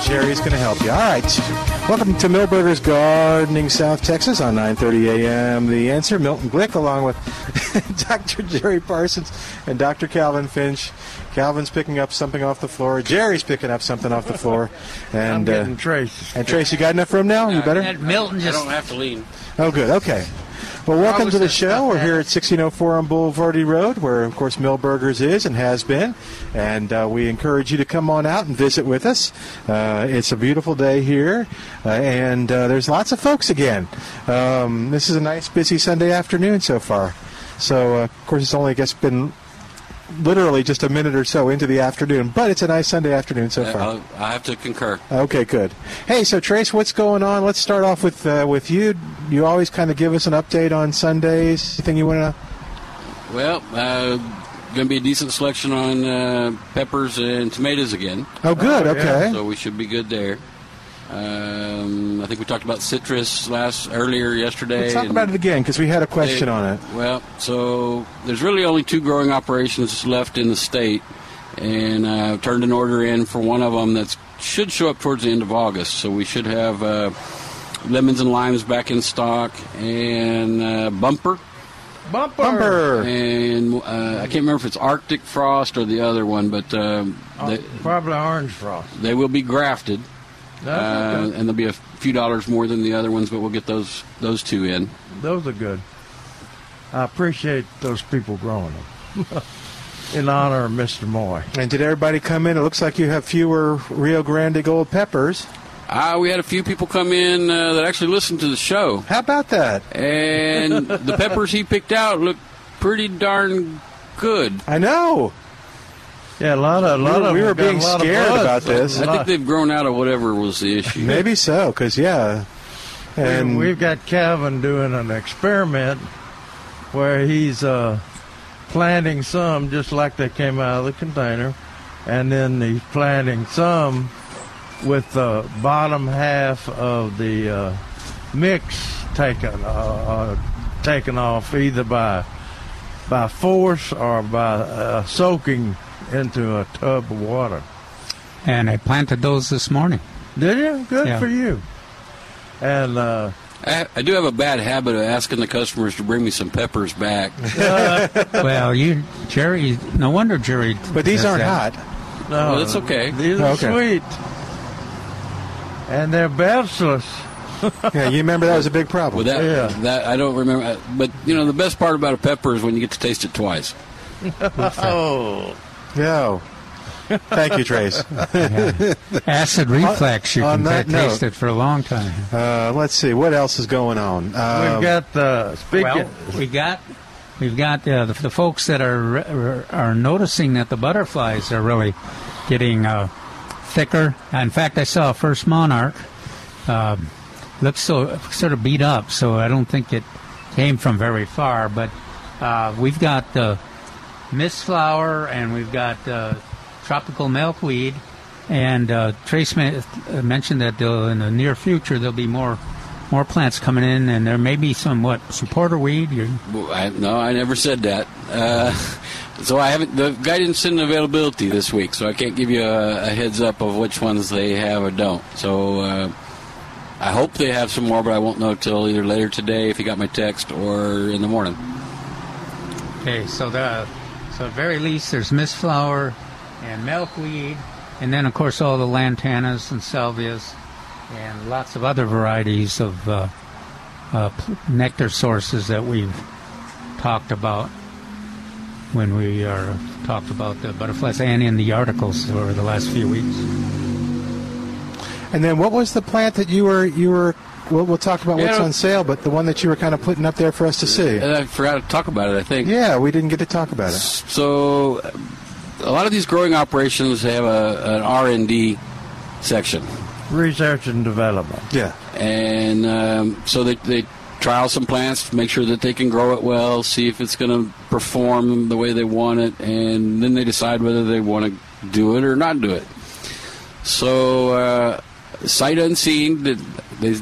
And Jerry's going to help you. All right. Welcome to Milberger's Gardening South Texas on 9:30 a.m. The answer, Milton Glick, along with Dr. Jerry Parsons and Dr. Calvin Finch. Calvin's picking up something off the floor. Jerry's picking up something off the floor. And I'm getting uh, Trace. and Trace, you got enough room now? You better. That Milton I just don't have to lean. Oh, good. Okay. Well, welcome to the show. We're here at 1604 on Bulverde Road, where, of course, Milberger's is and has been. And uh, we encourage you to come on out and visit with us. Uh, it's a beautiful day here, uh, and uh, there's lots of folks again. Um, this is a nice, busy Sunday afternoon so far. So, uh, of course, it's only, I guess, been literally just a minute or so into the afternoon, but it's a nice Sunday afternoon so far. I'll, I have to concur. Okay, good. Hey, so Trace, what's going on? Let's start off with uh, with you. You always kind of give us an update on Sundays. Anything you want to? Well, uh, going to be a decent selection on uh, peppers and tomatoes again, Oh, good. Oh, yeah. okay. so we should be good there. Um, I think we talked about citrus last earlier yesterday. Let's talk about it again because we had a question they- on it. Well, so there's really only two growing operations left in the state, and uh, I've turned an order in for one of them that should show up towards the end of August. So we should have uh, lemons and limes back in stock, and uh, bumper. Bumper. Bumper. and uh, I can't remember if it's Arctic Frost or the other one, but um, Oh, they, probably orange frost. they will be grafted, That's uh, and there'll be a few dollars more than the other ones, but we'll get those those two in. Those are good. I appreciate those people growing them. In honor of Mr. Moy. And did everybody come in? It looks like you have fewer Rio Grande Gold peppers. Uh, we had a few people come in uh, that actually listened to the show, How about that? and the peppers he picked out looked pretty darn good. I know. Yeah, a lot of a lot were- of we were being scared about this. I think they've grown out of whatever was the issue. Maybe so, because yeah. And we, have got Calvin doing an experiment where he's uh, planting some just like they came out of the container, and then he's planting some with the bottom half of the uh, mix taken uh, uh, taken off either by by force or by uh, soaking into a tub of water. and I planted those this morning. Did you? Good Yeah. for you. And uh, I, I do have a bad habit of asking the customers to bring me some peppers back. well, you, Jerry, no wonder Jerry. but these aren't that. hot. no, Well, that's okay. These are Okay. sweet, and they're bachelors. yeah, you remember that was a big problem. With that, Yeah. that I don't remember. But you know, the best part about a pepper is when you get to taste it twice. Oh, No. Thank you, Trace. Acid reflex. You on can that taste note- it for a long time. Uh, let's see what else is going on. Uh, we've got uh, speaking. Well, we got we've got uh, the, the folks that are are- are noticing that the butterflies are really getting uh, thicker. In fact, I saw a first monarch. Um, looks so sort of beat up, so I don't think it came from very far. But uh, we've got uh, mist flower and we've got uh, tropical milkweed. And uh, Trace uh, mentioned that uh, in the near future there'll be more more plants coming in, and there may be some what supporter weed. Well, I, no, I never said that. Uh, so I haven't. The guy didn't send an availability this week, so I can't give you a, a heads up of which ones they have or don't. So uh, I hope they have some more, but I won't know till either later today if you got my text or in the morning. okay, so the so at very least there's mist flower and milkweed, and then of course all the lantanas and salvias, and lots of other varieties of uh, uh, nectar sources that we've talked about when we are talked about the butterflies and in the articles over the last few weeks. And then what was the plant that you were you were we'll, we'll talk about Yeah, what's on sale, but the one that you were kind of putting up there for us to see. And I forgot to talk about it. I think. Yeah, we didn't get to talk about it. So, a lot of these growing operations have a, an R and D section, Research and development. Yeah. and um, so they, they trial some plants, make sure that they can grow it well, see if it's going to perform the way they want it, and then they decide whether they want to do it or not do it. So, uh, sight unseen, that they,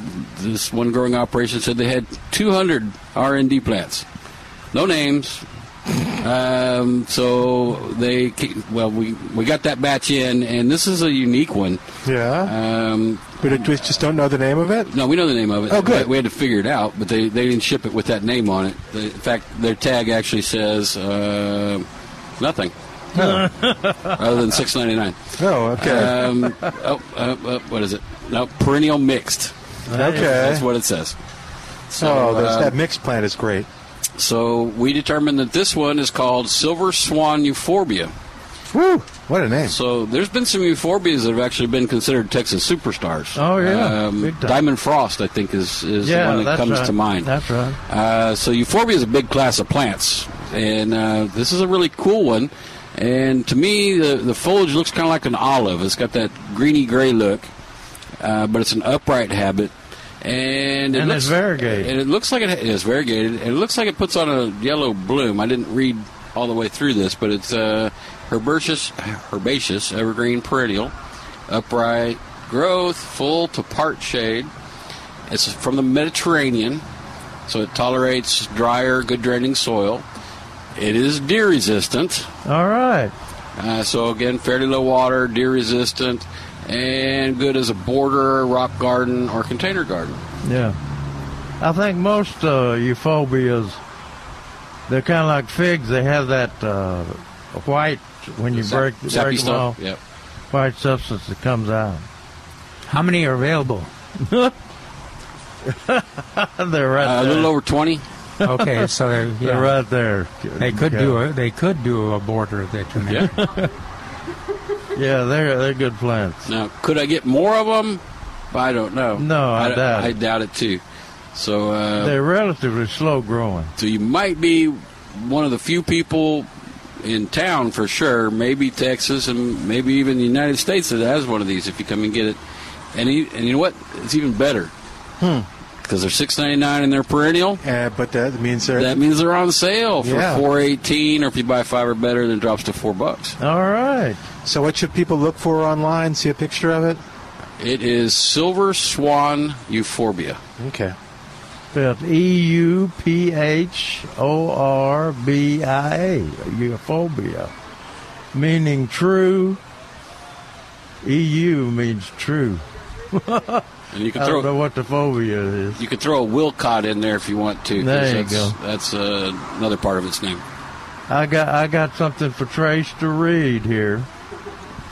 this one growing operation said they had 200 R and D plants, no names. Um, so they well we we got that batch in, and this is a unique one. Yeah. Um, but it, we just don't know the name of it? no, we know the name of it. Oh, good. We, we had to figure it out, but they, they didn't ship it with that name on it. They, in fact, their tag actually says uh, nothing other than six ninety nine. Oh, okay. Um, oh, uh, uh, what is it? No, perennial mixed. Okay. That's what it says. So, oh, uh, that mixed plant is great. so we determined that this one is called Silver Swan Euphorbia. Woo! What a name. So there's been some euphorbias that have actually been considered Texas superstars. Oh, yeah. um, Diamond Frost, I think, is is yeah, the one that comes right. to mind. That's right. Uh, so euphorbia is a big class of plants, and uh, this is a really cool one. And to me, the the foliage looks kind of like an olive. It's got that greeny gray look, uh, but it's an upright habit. And it And looks, it's variegated. And it looks like it ha- is variegated, and it looks like it puts on a yellow bloom. I didn't read all the way through this, but it's uh, herbaceous, herbaceous, evergreen perennial, upright growth, full to part shade. It's from the Mediterranean, so it tolerates drier, good draining soil. It is deer resistant, All right. uh, so again, fairly low water, deer resistant, and good as a border, rock garden, or container garden. Yeah. I think most uh, euphobias, they're kind of like figs. They have that uh, white, when you break, Sappy break them stuff. off, Yep. white substance that comes out. How many are available? they're right Uh, a little over 20. Okay, so they're, They're right there. they could yeah. do a they could do a border that you Yeah. mentioned. Yeah, they're they're good plants. now, could I get more of them? I don't know. No, I doubt I it. doubt it too. So, uh, They're relatively slow growing. so you might be one of the few people in town for sure, maybe Texas and maybe even the United States that has one of these if you come and get it. And you, and you know what? It's even better. Hmm. Because they're six ninety nine and they're perennial. Uh, but that means they're. That means they're on sale for Yeah. four eighteen, or if you buy five or better, then it drops to four bucks. All right. So, what should people look for online? See a picture of it? It is Silver Swan Euphorbia. Okay. Spelled E U P H O R B I A. Euphobia. Meaning true. EU means true. And you can I don't know throw what the phobia is. you can throw a Wilcott in there if you want to. There you that's, go. That's uh, another part of its name. I got I got something for Trace to read here.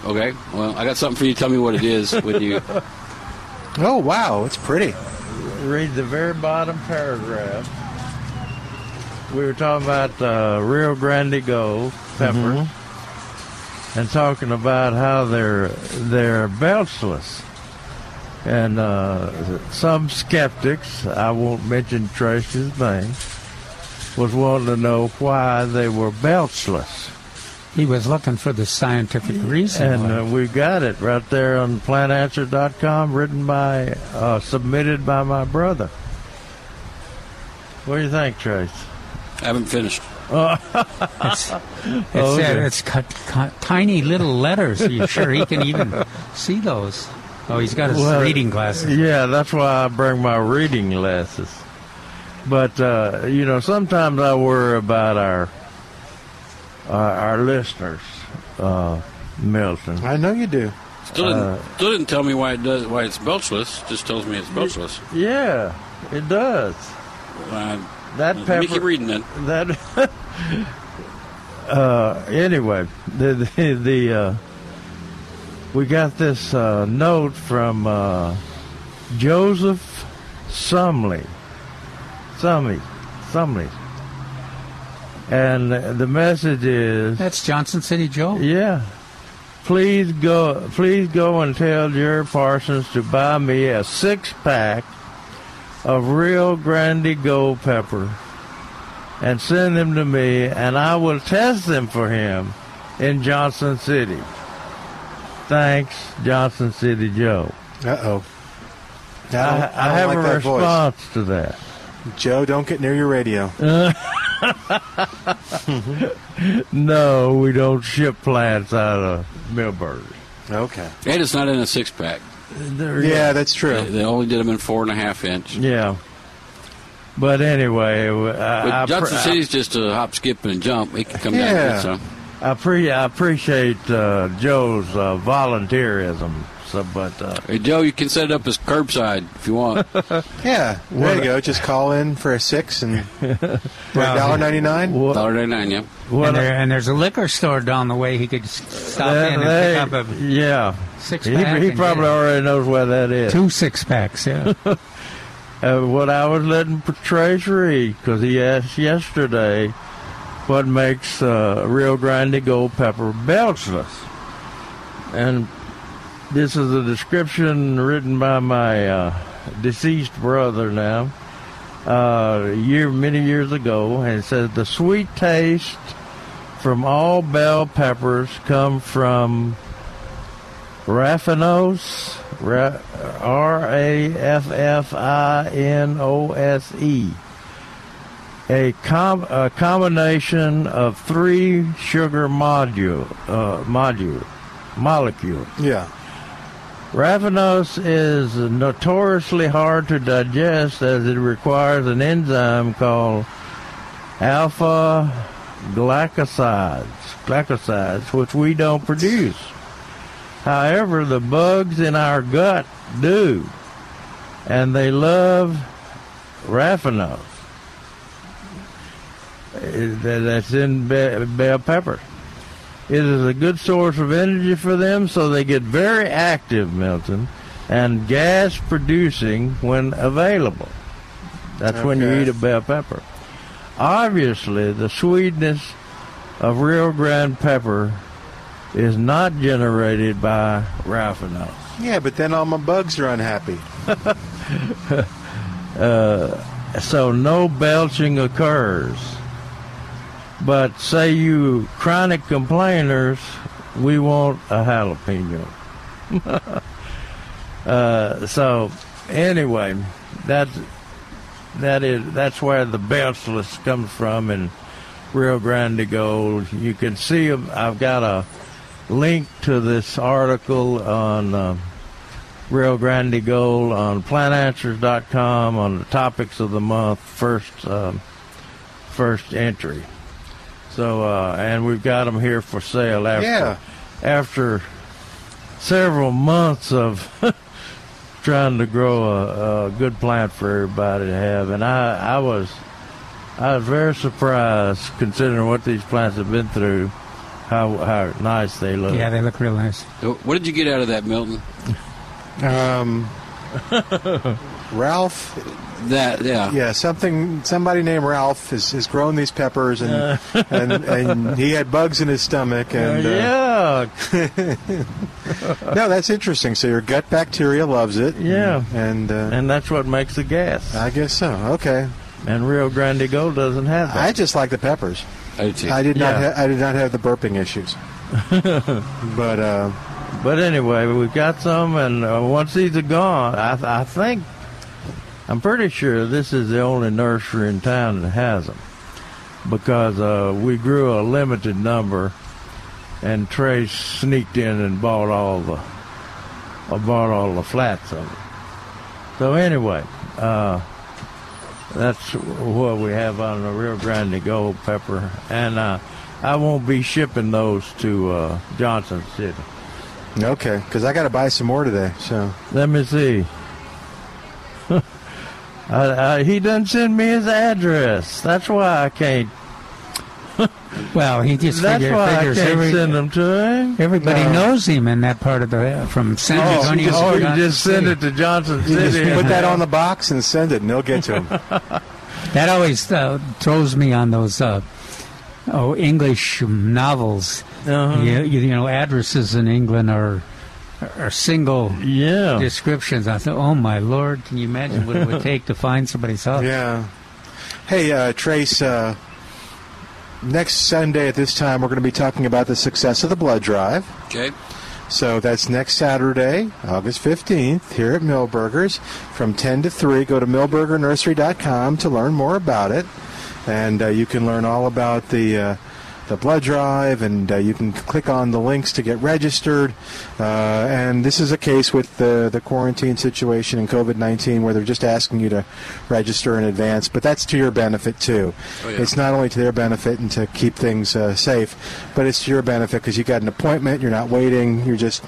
Okay. Well, I got something for you. Tell me what it is when you. Oh, wow. It's pretty. Read the very bottom paragraph. We were talking about uh, Rio Grande Gold pepper, and talking about how they're they're belchless. And uh, some skeptics, I won't mention Trace's name, was wanting to know why they were belchless. He was looking for the scientific reason. And uh, we got it right there on plantanswer.com, written by, uh, submitted by my brother. What do you think, Trace? I haven't finished. it's, it's, okay. uh, it's cut, cut, tiny little letters. Are you sure he can even see those? Oh, he's got his Well, reading glasses. Yeah, that's why I bring my reading glasses. But uh, you know, sometimes I worry about our our, our listeners, uh, Milton. I know you do. Still didn't, Uh, still didn't tell me why it does why it's belchless. Just tells me it's belchless. Yeah, it does. Uh, That let me keep reading then. That. uh, anyway, the the, the uh, we got this uh, note from uh, Joseph Sumley, Sumley, Sumley, and the message is. That's Johnson City Joe. Yeah. Please go please go and tell your Parsons to buy me a six pack of Rio Grande Gold pepper and send them to me, and I will test them for him in Johnson City. Thanks, Johnson City Joe. Uh oh. I, I, have like a that voice. response to that. Joe, don't get near your radio. No, we don't ship plants out of Milberger's. Okay. And it's not in a six pack. There- Yeah, that's true. they only did them in four and a half inch. Yeah. But anyway, But I, I, Johnson pre- City's just a hop, skip, and jump. It can come down Yeah. and get some. I, pre- I appreciate uh, Joe's uh, volunteerism. So, but uh, Hey, Joe, you can set it up as curbside if you want. Yeah, there you go. Just call in for a six and for dollar ninety nine. Dollar ninety nine, yeah. what and, there, and there's a liquor store down the way. He could s- stop in and they- pick up a yeah, six he, pack. he probably already knows where that is. two six packs. Yeah. Uh, what I was letting Trace read because he asked yesterday what makes uh, Rio Grande Gold pepper belchless, and this is a description written by my uh, deceased brother now, uh, year many years ago, and it says the sweet taste from all bell peppers come from raffinose, ra- R A F F I N O S E. A, com- a combination of three sugar module, uh, module, molecules. Yeah. Raffinose is notoriously hard to digest as it requires an enzyme called alpha glycosides, glycosides, which we don't produce. However, the bugs in our gut do, and they love raffinose. That's in bell pepper. It is a good source of energy for them, so they get very active, Milton, and gas producing when available. That's when you eat a bell pepper. Obviously, the sweetness of Rio Grande pepper is not generated by raffinose. Yeah, but then all my bugs are unhappy. Uh, so no belching occurs. But say you chronic complainers, we want a jalapeno. uh, so anyway, that's that is that's where the belchless comes from in Rio Grande Gold. You can see I've got a link to this article on. Uh, Rio Grande Gold on plantanswers.com on the topics of the month first um, first entry. So uh, and we've got them here for sale after Yeah. after several months of trying to grow a, a good plant for everybody to have, and I I was I was very surprised considering what these plants have been through, how how nice they look. yeah, they look real nice. What did you get out of that, Milton? Um, Ralph, That, yeah. yeah, something. Somebody named Ralph has, has grown these peppers, and, and and he had bugs in his stomach. And uh, yeah, no, that's interesting. So your gut bacteria loves it. Yeah. and uh, and that's what makes the gas. I guess so. Okay, And Rio Grande Gold doesn't have that. I just like the peppers. I did. I did not. Yeah. Ha- I did not have the burping issues. but uh, but anyway, we've got some, and uh, once these are gone, I, I think I'm pretty sure this is the only nursery in town that has them because uh, we grew a limited number, and Trace sneaked in and bought all the uh, bought all the flats of them. So anyway, uh, that's what we have on the Rio Grande Gold pepper, and uh, I won't be shipping those to uh, Johnson City. okay, because I got to buy some more today. So Let me see. I, I, he doesn't send me his address. That's why I can't. Well, he just That's figure, why I figures can't every, send them to him. everybody No. knows him in that part of the from San Oh, Antonio. you just- Oh, you just send it to Johnson you just City. put that on the box and send it, and they'll get to him. That always uh, throws me on those uh, oh English novels. Uh-huh. You, you, you know, addresses in England are are single Yeah. descriptions. I thought, oh my lord, can you imagine what it would take to find somebody's house? Yeah. Hey, uh, Trace, uh, next Sunday at this time, we're going to be talking about the success of the blood drive. Okay. So that's next Saturday, August 15th, here at Milberger's from 10 to 3. Go to milbergernursery.com to learn more about it. And uh, you can learn all about the. The blood drive, and uh, you can click on the links to get registered. Uh, and this is a case with the the quarantine situation and COVID nineteen, where they're just asking you to register in advance. But that's to your benefit too. Oh, yeah. It's not only to their benefit and to keep things uh, safe, but it's to your benefit because you got an appointment. You're not waiting. You're just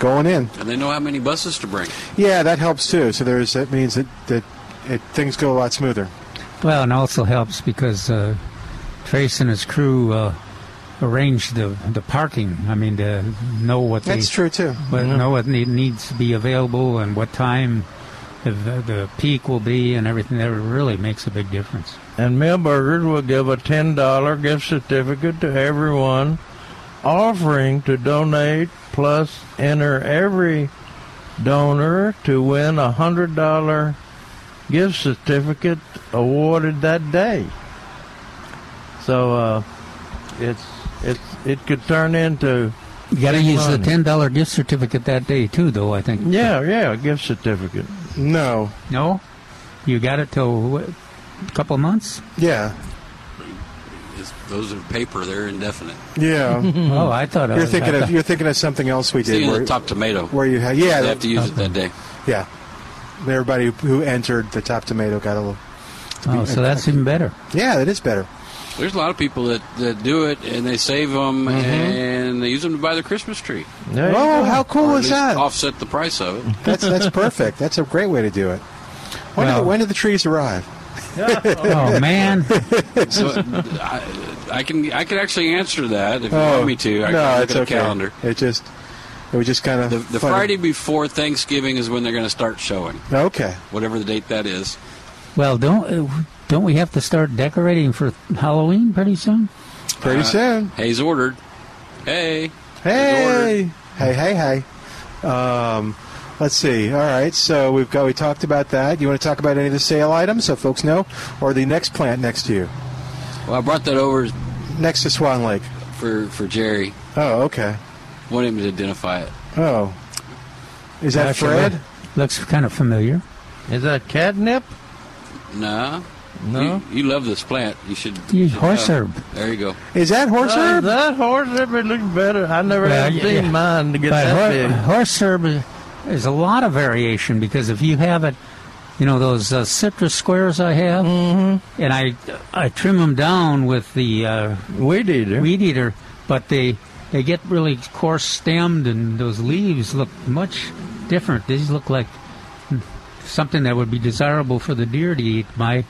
going in. And they know how many buses to bring. Yeah, that helps too. So there's that means that that it, things go a lot smoother. Well, and also helps because uh, Trace and his crew uh, arranged the the parking. I mean, to know what they That's true too. what, know what need, needs to be available and what time the, the peak will be and everything. That really makes a big difference. And Milberger's will give a $10 gift certificate to everyone offering to donate, plus enter every donor to win a $100 gift certificate awarded that day. So uh, it's it's it could turn into You got to Big use the ten dollar gift certificate that day too, though. I think. yeah yeah a gift certificate. No. No, you got it till what, a couple of months. Yeah. It's, those are paper; they're indefinite. Yeah. Oh, I thought I you're was- thinking I of thought- you're thinking of something else we did Thinking where, the top tomato. where you had yeah They have to use it that day. yeah. Everybody who- who entered the top tomato got a little. Oh, so that's even better. Yeah, that is better. There's a lot of people that, that do it and they save them and they use them to buy their Christmas tree. There Oh, how cool at is that? Offset the price of it. That's that's perfect. That's a great way to do it. When, do, Well- the, when do the trees arrive? Oh man, So I, I can I can actually answer that if you Oh, want me to. I no, can look it's at okay. calendar. It just it was just kind of The, the Friday before Thanksgiving is when they're going to start showing, Okay. whatever the date that is. well don't uh, don't we have to start decorating for Halloween pretty soon? Pretty Uh, soon. Hayes ordered. Hey. Hey, hey, hey, hey. Um, let's see. All right, so we've got we talked about that. You want to talk about any of the sale items so folks know, or the next plant next to you, Well, I brought that over next to Swan Lake? for, for Jerry. Oh, okay. Want him to identify it. Oh, is that Actually, Fred? Looks kind of familiar. Is that catnip? No. No. You, you love this plant. You should. You should horse know. herb. There you go. Is that horse Uh, herb? that horse herb it looks better. I never Well, have yeah, seen yeah. mine to get But that hor- big. horse herb is- is a lot of variation because if you have it, you know those uh, citrus squares I have, Mm-hmm. and I I trim them down with the uh, Weed eater. weed eater, but they they get really coarse stemmed, and those leaves look much different. These look like hmm, something that would be desirable for the deer to eat. My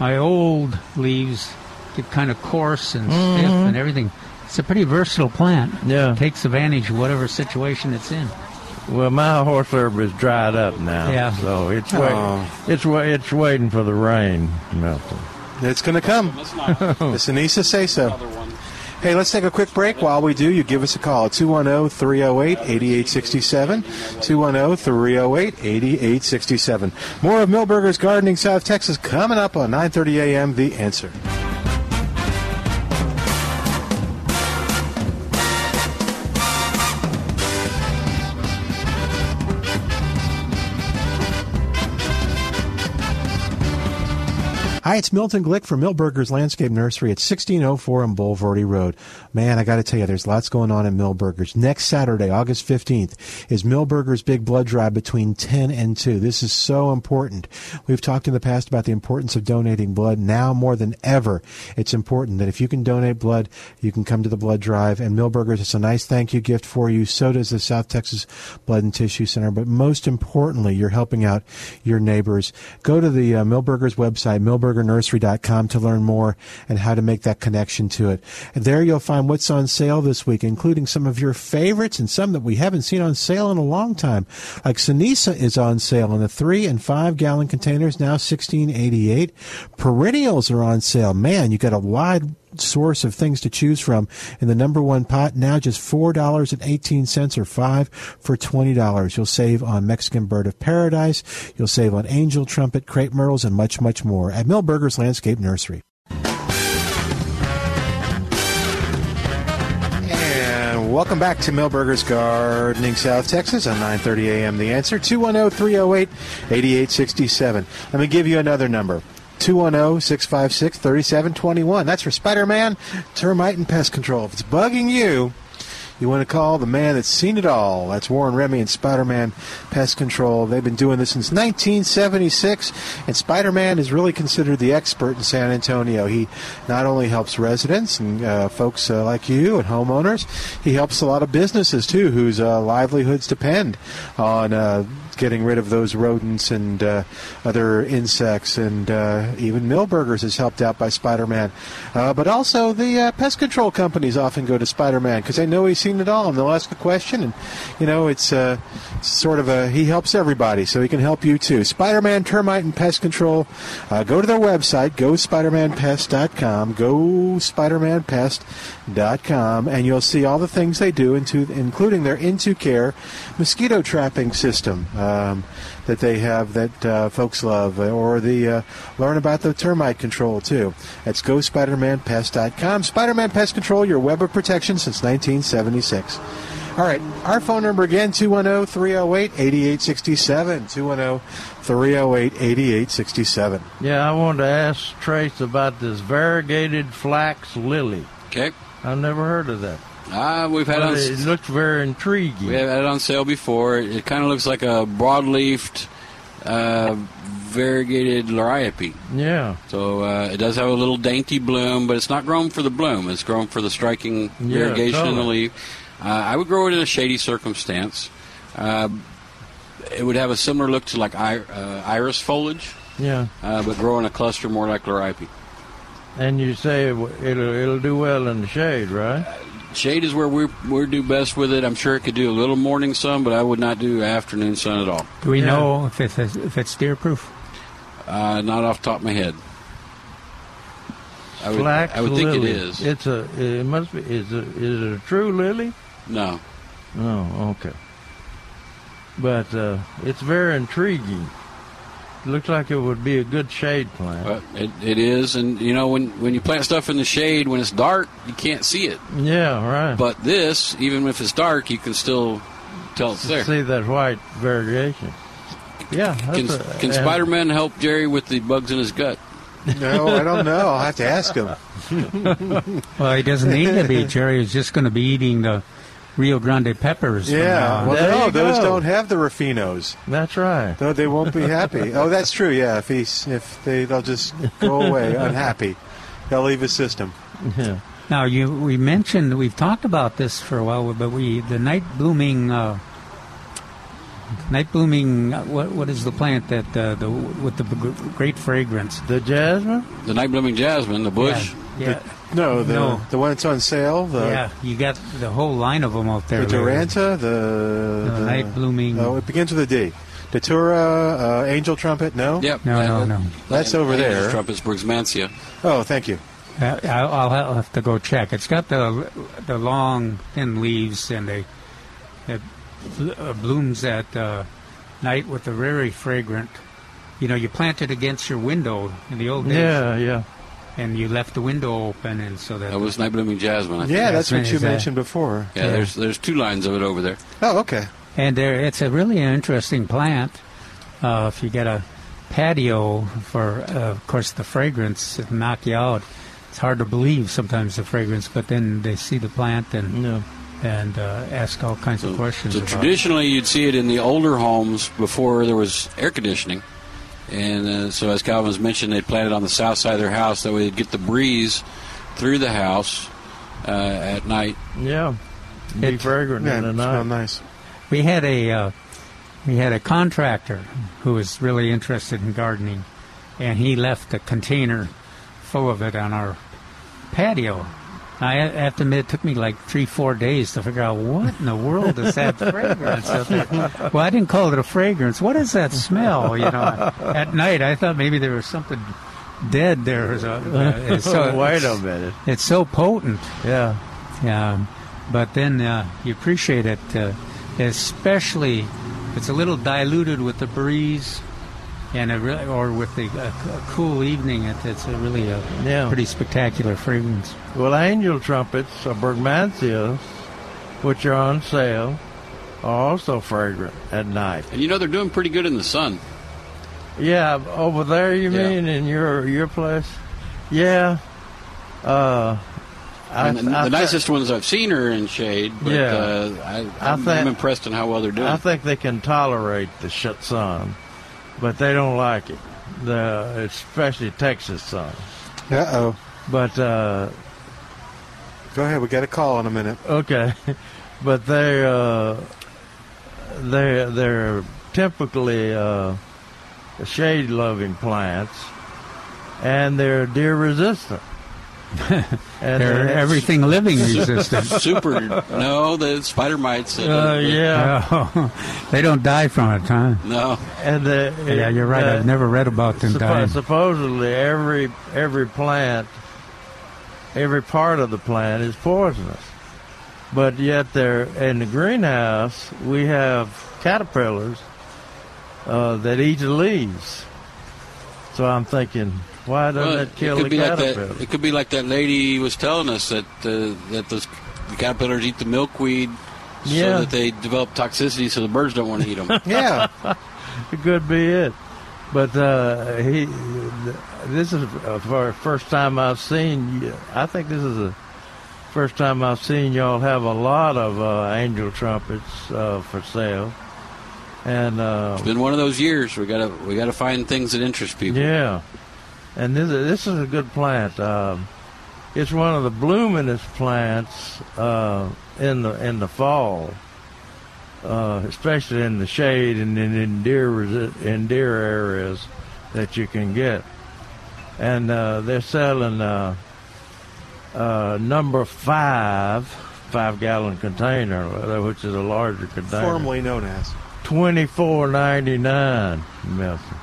my old leaves get kind of coarse and stiff mm-hmm. and everything. It's a pretty versatile plant. Yeah. takes advantage of whatever situation it's in. Well, my horse herb is dried up now. Yeah. So it's Oh. wait, it's wa- it's waiting for the rain, Milton. It's going to come. That's not The Cenizo say so. Hey, let's take a quick break. While we do, you give us a call 210 308 8867. 210 308 8867. More of Milberger's Gardening South Texas coming up on 9:30 a.m. The Answer. Hi, it's Milton Glick from Milberger's Landscape Nursery at 1604 on Bulverde Road. Man, I got to tell you, there's lots going on at Milberger's. Next Saturday, August 15th, is Milberger's Big Blood Drive between 10 and 2. This is so important. We've talked in the past about the importance of donating blood. Now more than ever, it's important that if you can donate blood, you can come to the blood drive. And Milberger's, it's a nice thank you gift for you. So does the South Texas Blood and Tissue Center. But most importantly, you're helping out your neighbors. Go to the uh, Milberger's website, milbergernursery.com, to learn more and how to make that connection to it. And there you'll find what's on sale this week, including some of your favorites and some that we haven't seen on sale in a long time. Like Cenizo is on sale in the three and five gallon containers, now sixteen eighty eight. Perennials are on sale. Man, you got a wide source of things to choose from in the number one pot. Now just $4.18 or 5 for $20. You'll save on Mexican Bird of Paradise. You'll save on Angel Trumpet, Crepe Myrtles, and much, much more at Milberger's Landscape Nursery. And welcome back to Milberger's Gardening South Texas on 9:30 a.m. The Answer 210-308-8867. Let me give you another number. 210-656-3721. That's for Spider-Man Termite and Pest Control. If it's bugging you, you want to call the man that's seen it all. That's Warren Remy and Spider Man Pest Control. They've been doing this since 1976, and Spider Man is really considered the expert in San Antonio. He not only helps residents and uh, folks uh, like you and homeowners, he helps a lot of businesses too, whose uh, livelihoods depend on uh, getting rid of those rodents and uh, other insects, and uh, even Milberger's is helped out by Spider-Man. Uh, but also the uh, pest control companies often go to Spider-Man because they know he's seen it all, and they'll ask a question, and you know it's uh, sort of a he helps everybody, so he can help you too. Spider-Man Termite and Pest Control. Uh, go to their website, gospidermanpest.com, go spidermanpest.com, and you'll see all the things they do, into, including their In2Care mosquito trapping system um, that they have that uh, folks love, or the uh, learn about the termite control too. That's gospidermanpest.com. Spider-Man Pest Control, your web of protection since 1976. All right, our phone number again, 210 308 8867. 210 308 8867. Yeah, I wanted to ask Trace about this variegated flax lily. Okay. I've never heard of that. Uh, we've had it looks very intriguing. we have had it on sale before. It, it kind of looks like a broad-leafed, uh, variegated liriope. Yeah. So uh, it does have a little dainty bloom, but it's not grown for the bloom. It's grown for the striking Yeah, variegation in the leaf. Uh, I would grow it in a shady circumstance. Uh, it would have a similar look to like uh, iris foliage, Yeah. uh, but grow in a cluster more like liriope. And you say it it'll it'll do well in the shade, right? Shade is where we we do best with it. I'm sure it could do a little morning sun, but I would not do afternoon sun at all. Do we Yeah. know if it's if it's deer proof? Uh, not off the top of my head. I would, Flax I would think lily. it is. It's a. It must be. Is it? Is it a true lily? no. Oh, okay. But uh, it's very intriguing. Looks like it would be a good shade plant. But it, it is, and you know when when you plant stuff in the shade when it's dark, you can't see it. yeah, right. But this, even if it's dark, you can still tell it's there. See that white variegation. Yeah. Can, that's a- can Spider-Man help Jerry with the bugs in his gut? No, I don't know. I'll have to ask him. Well, he doesn't need to be. Jerry is just going to be eating the Rio Grande peppers. Yeah, well, There no, those go. don't have the Raffinose. That's right. No, they won't be happy. oh, that's true. Yeah, if he's if they they'll just go away unhappy. They'll leave his system. Yeah. Now you we mentioned we've talked about this for a while, but we the night blooming uh, night blooming uh, what what is the plant that uh, the with the great fragrance? The jasmine. The night blooming jasmine, the bush. Yeah, yeah, No, the No. the one that's on sale. The yeah. You got the whole line of them out there. the Larry. Duranta. The, No, the night blooming. Oh, it begins with a D. Datura, uh, Angel Trumpet. No. Yep. No, that- no, no. That's over Angel's there. Trumpets Brugmansia. Oh, thank you. Uh, I'll, I'll have to go check. It's got the the long thin leaves and they it uh, blooms at uh, night with a very fragrant. You know, you plant it against your window in the old days, Yeah, yeah. And you left the window open, and so that That was night blooming jasmine. I think. Yeah, that's what you is that- mentioned before. Yeah, Yeah. There's there's two lines of it over there. Oh, okay. And there, it's a really interesting plant. Uh, if you get a patio for, uh, of course, the fragrance it'll knock you out. It's hard to believe sometimes the fragrance, but then they see the plant and Yeah. and uh, ask all kinds of questions So about it. traditionally, you'd see it in the older homes before there was air conditioning, and uh, so as Calvin has mentioned, they planted on the south side of their house that way they'd get the breeze through the house uh, at night. Yeah. Be It- fragrant Yeah, in the it night. nice. We had a uh, we had a contractor who was really interested in gardening, and he left a container full of it on our patio. I have to admit, it took me like three, four days to figure out what in the world is that fragrance. Well, I didn't call it a fragrance. What is that smell? You know, at night I thought maybe there was something dead there. a. Uh, it's so, Wait a minute. It's so potent. Yeah. Yeah, but then uh, you appreciate it, uh, especially it's a little diluted with the breeze, and a really, or with the uh, a cool evening. It, it's a really a Yeah. pretty spectacular fragrance. Well, angel trumpets, or Bergmansias, which are on sale, are also fragrant at night. And you know they're doing pretty good in the sun. Yeah, over there, you Yeah. mean in your your place? Yeah. Uh, I, And the, I the thi- nicest ones I've seen are in shade, but Yeah. uh, I, I I'm, think- I'm impressed in how well they're doing. I think they can tolerate the shut sun, but they don't like it. The especially Texas sun. Uh oh. But uh, Go ahead. We got a call in a minute. okay, but they uh, they they're typically uh, shade loving plants, and they're deer resistant. And They're they're- everything living resistant. Super. no, the spider mites. Uh, yeah, Oh, they don't die from it, huh? No. and the, Yeah, you're right. uh, I've never read about them Suppo- dying. supposedly, every every plant, every part of the plant is poisonous, but yet they're in the greenhouse. We have caterpillars uh, that eat the leaves. So I'm thinking, why doesn't Well, it kill could the be like that. It could be like that lady was telling us that uh, that those the caterpillars eat the milkweed Yeah. so that they develop toxicity, so the birds don't want to eat them. Yeah. It could be it. But uh, he, this is uh, for the first time I've seen. I think this is the first time I've seen y'all have a lot of uh, angel trumpets uh, for sale. And uh, it's been one of those years. We gotta we gotta find things that interest people. yeah, and this this is a good plant. Um, it's one of the bloomingest plants uh, in the in the fall, uh, especially in the shade and in, in deer in deer areas that you can get. And uh, they're selling uh, uh, number five five gallon container, which is a larger container. Formerly known as. Twenty four ninety nine, Milton.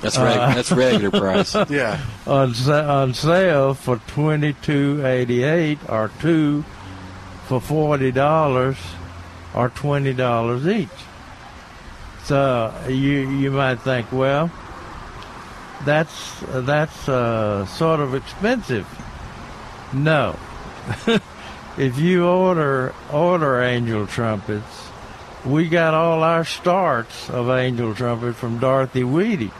That's reg- Uh, that's regular price. Yeah. on on sale for twenty two eighty eight or two for forty dollars or twenty dollars each. So you you might think, well, that's that's uh, sort of expensive. No, if you order order angel trumpets, we got all our starts of angel trumpet from Dorothy Weedy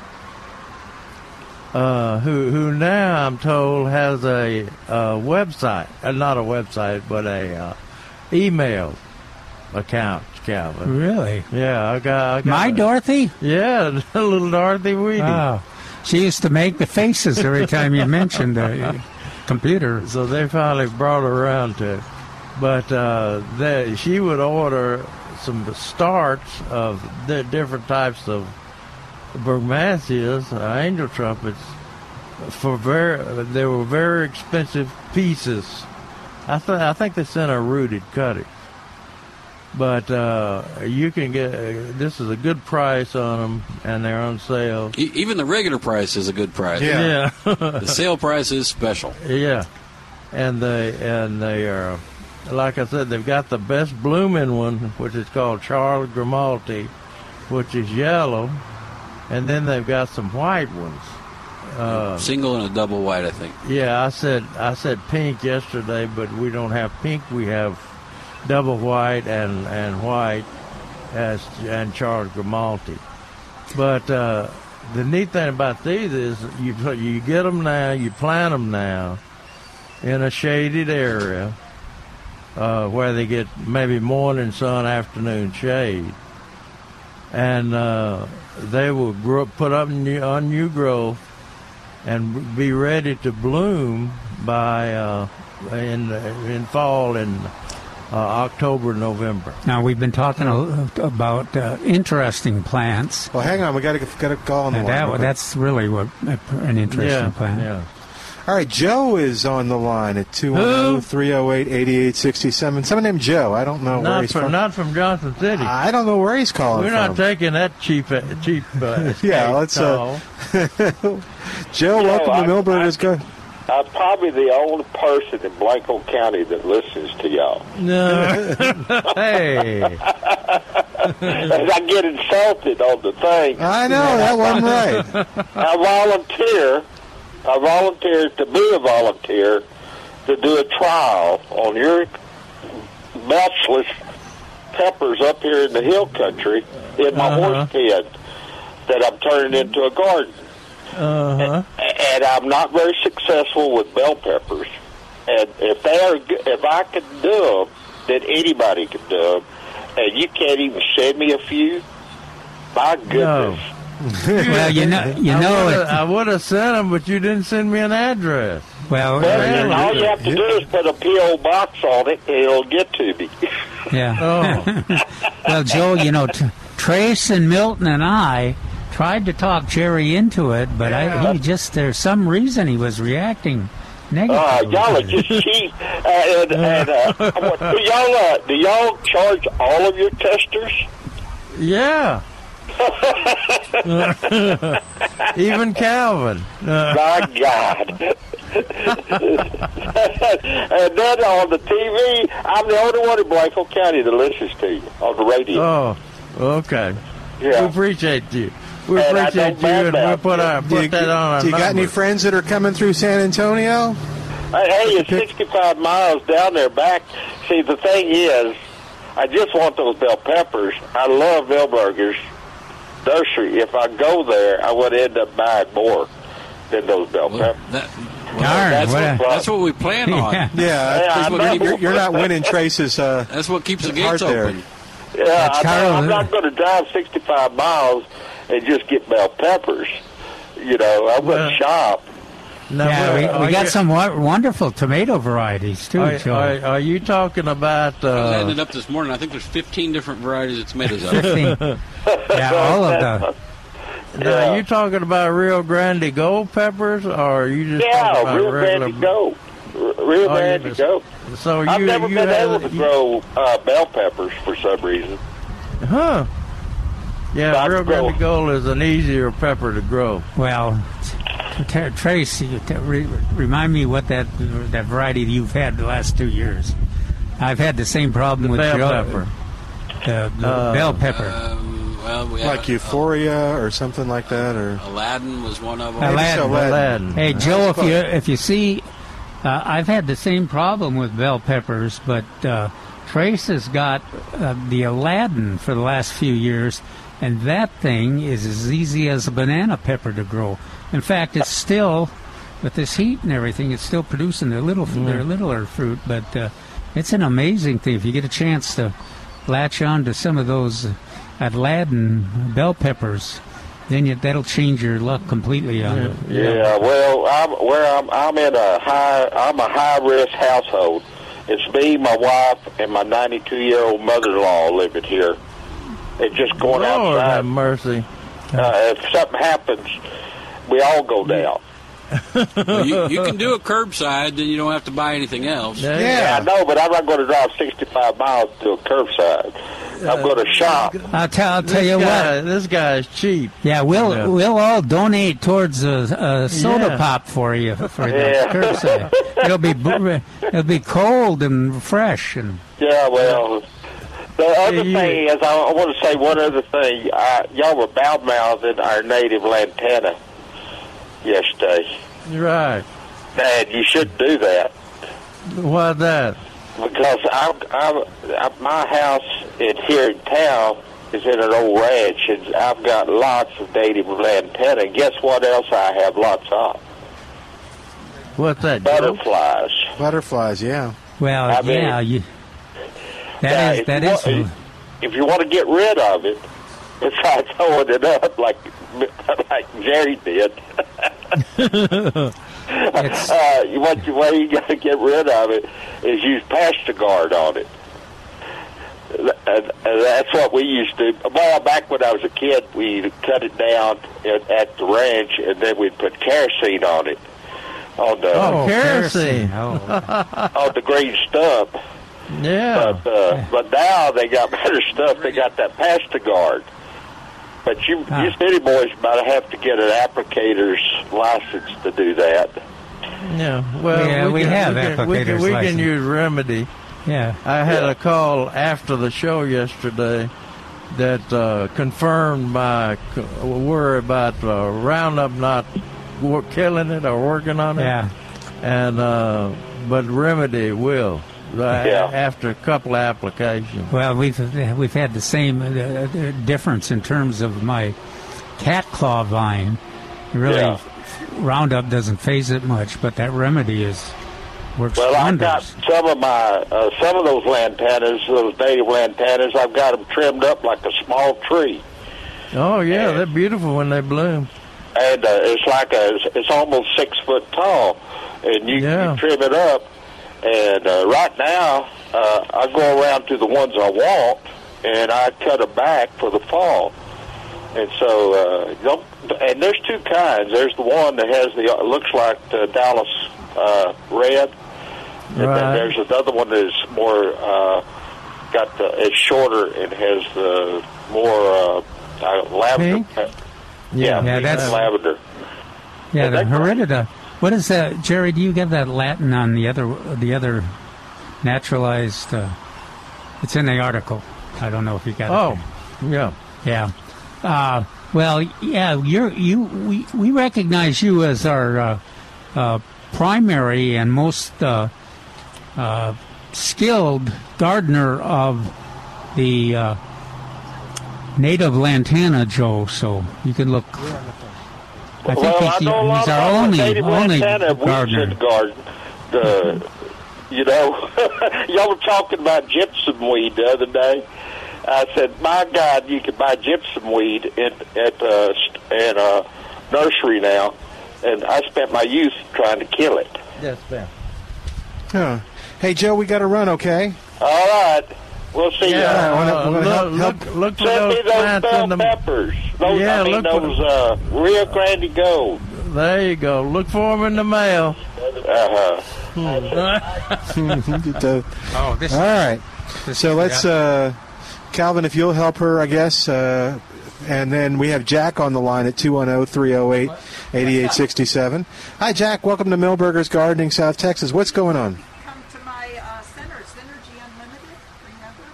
uh, who who now I'm told has a, uh website, uh, not a website, but a uh, email account. Calvin. Really? Yeah, I got, I got My Dorothy? Yeah, little Dorothy Weedy. Oh, she used to make the faces every time you mentioned the computer. So they finally brought her around to it. But uh, they, she would order some starts of the different types of Bergmansias, uh, angel trumpets, for very, they were very expensive pieces. I, th- I think they sent a rooted cuttings. But uh, you can get, uh, this is a good price on them, and they're on sale. E- even the regular price is a good price. Yeah. yeah. The sale price is special. Yeah, and they and they are, like I said, they've got the best blooming one, which is called Charles Grimaldi, which is yellow, and then they've got some white ones. Uh, Single and a double white, I think. yeah, I said I said pink yesterday, but we don't have pink. We have double white and and white as and Charles Grimaldi. But uh, the neat thing about these is you you get them now, you plant them now in a shaded area uh, where they get maybe morning sun, afternoon shade, and uh, they will grow, put up new, on new growth and be ready to bloom by uh, in in fall in uh, October, November. Now we've been talking a, about uh, interesting plants, Well, hang on. We got to got a call on the line. that, that's really what an interesting yeah, plant. yeah. All right, Joe is on the line at 210 308 8867. Someone named Joe. I don't know where he's from, from. not from Johnson City. I don't know where he's calling from. We're not taking that cheap, uh, cheap. Uh, Yeah, escape let's, uh. Joe, You know, welcome I- to Milberger's. Go. I'm probably the only person in Blanco County that listens to y'all. no. hey. And I get insulted on the thing. I know, that wasn't right. I volunteer. I volunteer to be a volunteer to do a trial on your matchless peppers up here in the hill country in my Uh-huh. horse pen that I'm turning into a garden. Uh-huh. and I'm not very successful with bell peppers. And if they are, if I can do them, then anybody can do them. And you can't even send me a few. My goodness. Well, you know, you I know, would've- it, I would have sent them, but you didn't send me an address. well, Well, Really? all you have to do is put a PO box on it, and it'll get to me. yeah. Oh. Well, Joe, you know, t- Trace and Milton and I tried to talk Jerry into it, but I, he just there's some reason he was reacting Uh, y'all are just cheap. Uh, and and uh, do y'all uh, do y'all charge all of your testers? Yeah. Even Calvin. My God. and then on the TV, I'm the only one in Blanco County that listens to you on the radio. oh, okay. Yeah. We appreciate you. We And I appreciate don't you, and we'll put you. our Do you, that on our do you got any friends that are coming through San Antonio? Hey, hey, it's 65 miles down there back. See, the thing is, I just want those bell peppers. I love Milberger's nursery. If I go there, I would end up buying more than those bell Well, peppers. that, well, Darn, that's, what what, a- that's what we plan on. Yeah. Yeah, Yeah, I you're, you're, you're not winning Trace's. Uh, That's what keeps the Heart gates there. Yeah, I Carl, I'm uh, not going to drive 65 miles and just get bell peppers. You know, I'm going Well, to shop. Now, yeah, we, we got you- some wo- wonderful tomato varieties too, Are, Joe. are, are you talking about? I was Uh, adding it up this morning. I think there's 15 different varieties of tomatoes out there. Fifteen. yeah, all of the. now, Yeah. are you talking about Rio Grande Gold peppers, or are you just talking about Rio regular? Grande Go. R- Rio Oh, Grande just- Go. So you I've never you been have- able to you- grow uh, bell peppers for some reason. Huh? Yeah, Not Rio. Grande Gold is an easier pepper to grow. Well, t- t- Trace, you t- re- remind me what that that variety you've had the last two years. I've had the same problem with bell Joe- pepper. The, the Uh, bell pepper. Um, well, we like have, Euphoria or something like that, or Aladdin was one of them. Aladdin. Aladdin. Aladdin. Hey Joe, if you if you see, uh, I've had the same problem with bell peppers, but uh, Trace has got uh, the Aladdin for the last few years, and that thing is as easy as a banana pepper to grow. In fact, it's still with this heat and everything, it's still producing their little their littler fruit, but uh, it's an amazing thing if you get a chance to latch on to some of those Aladdin bell peppers. Then you, that'll change your luck completely on it. Yeah, well, I'm where I'm. I'm in a high. I'm a high risk household. It's me, my wife, and my 92 year old mother-in-law living here. And just going Lord have mercy. Uh, if something happens, we all go down. Well, you, you can do a curbside, then you don't have to buy anything else. There Yeah, I know, but I'm not going to drive 65 miles to a curbside. I'm going to shop. I'll tell, I'll tell This you guy, what. this guy's cheap. Yeah, we'll Yeah. we'll all donate towards a, a soda Yeah. pop for you for the Yeah. curbside. It'll be it'll be cold and fresh and Yeah, well, the other Yeah, thing is, I, I want to say one other thing. Uh, y'all were bad mouthing our native lantana yesterday, Right. and you shouldn't do that Why that? because I'm, I'm, i my house in here in town is in an old ranch, and I've got lots of native lantana. And guess what else I have lots of? What's that? Joe? Butterflies. butterflies. Yeah. well, I mean- yeah, you. Now, That is if that you is. want- if you want to get rid of it, it's like throwing it up like like Jerry did. Uh, what the way you got to get rid of it is use PastureGard on it. And, and that's what we used to. Well, back when I was a kid, we cut it down at, at the ranch, and then we'd put kerosene on it. on the Oh, kerosene. Oh, on the green stump. Yeah. But uh, but now they got better stuff. They got that PastureGard. But you Ah. you city boys about to have to get an applicator's license to do that. Yeah. Well, Yeah, we can, have we can, we can, applicators we can use remedy. yeah. I had Yeah. a call after the show yesterday that uh, confirmed my worry about uh, Roundup not killing it or working on it. Yeah. And uh, but remedy will Yeah. after a couple of applications. Well, we've we've had the same uh, uh, difference in terms of my cat claw vine. Really, Yeah. Roundup doesn't phase it much, but that remedy is works Well, I wonders. got some of my uh, some of those lantanas, those native lantanas. I've got them trimmed up like a small tree, Oh yeah, they're beautiful when they bloom. and uh, it's like a it's, it's almost six foot tall, and you, Yeah. you trim it up. And uh, right now, uh, I go around to the ones I want, and I cut them back for the fall. And so, uh, and there's two kinds. There's the one that has the uh, looks like the Dallas uh, red, and Right. then there's another one that is more uh, got the it's shorter and has the more uh, uh, lavender. Pink? Yeah, Yeah, that's- lavender. yeah, and the that- heredita. What is that, Jerry? Do you get that Latin on the other the other naturalized? Uh, it's in the article. I don't know if you got it. Oh, yeah. Yeah. Uh, well, yeah, you're you. We we recognize you as our uh, uh, primary and most uh, uh, skilled gardener of the uh, native lantana, Joe. So you can look. I think well, I he's, know a lot he's our about only native only lantana in gardener. the garden. The, you know, y'all were talking about gypsum weed the other day. I said, "My God, you can buy gypsum weed in, at uh, at a nursery now," and I spent my youth trying to kill it. Yes, ma'am. Huh. Hey, Joe, we got to run, okay? All right, we'll see Yeah, ya. wanna- uh, wanna look, help- look, help- look for Send those those plants bell in the. peppers. Those, Yeah, I mean, look for- those uh, Rio Grande Gold. There you go. Look for them in the mail. Uh-huh. Oh, this all right. So let's, uh, Calvin, if you'll help her, I guess. Uh, and then we have Jack on the line at 210 308 8867. Hi, Jack. Welcome to Milberger's Gardening, South Texas. What's going on? come to my uh, center, Synergy Unlimited. Remember?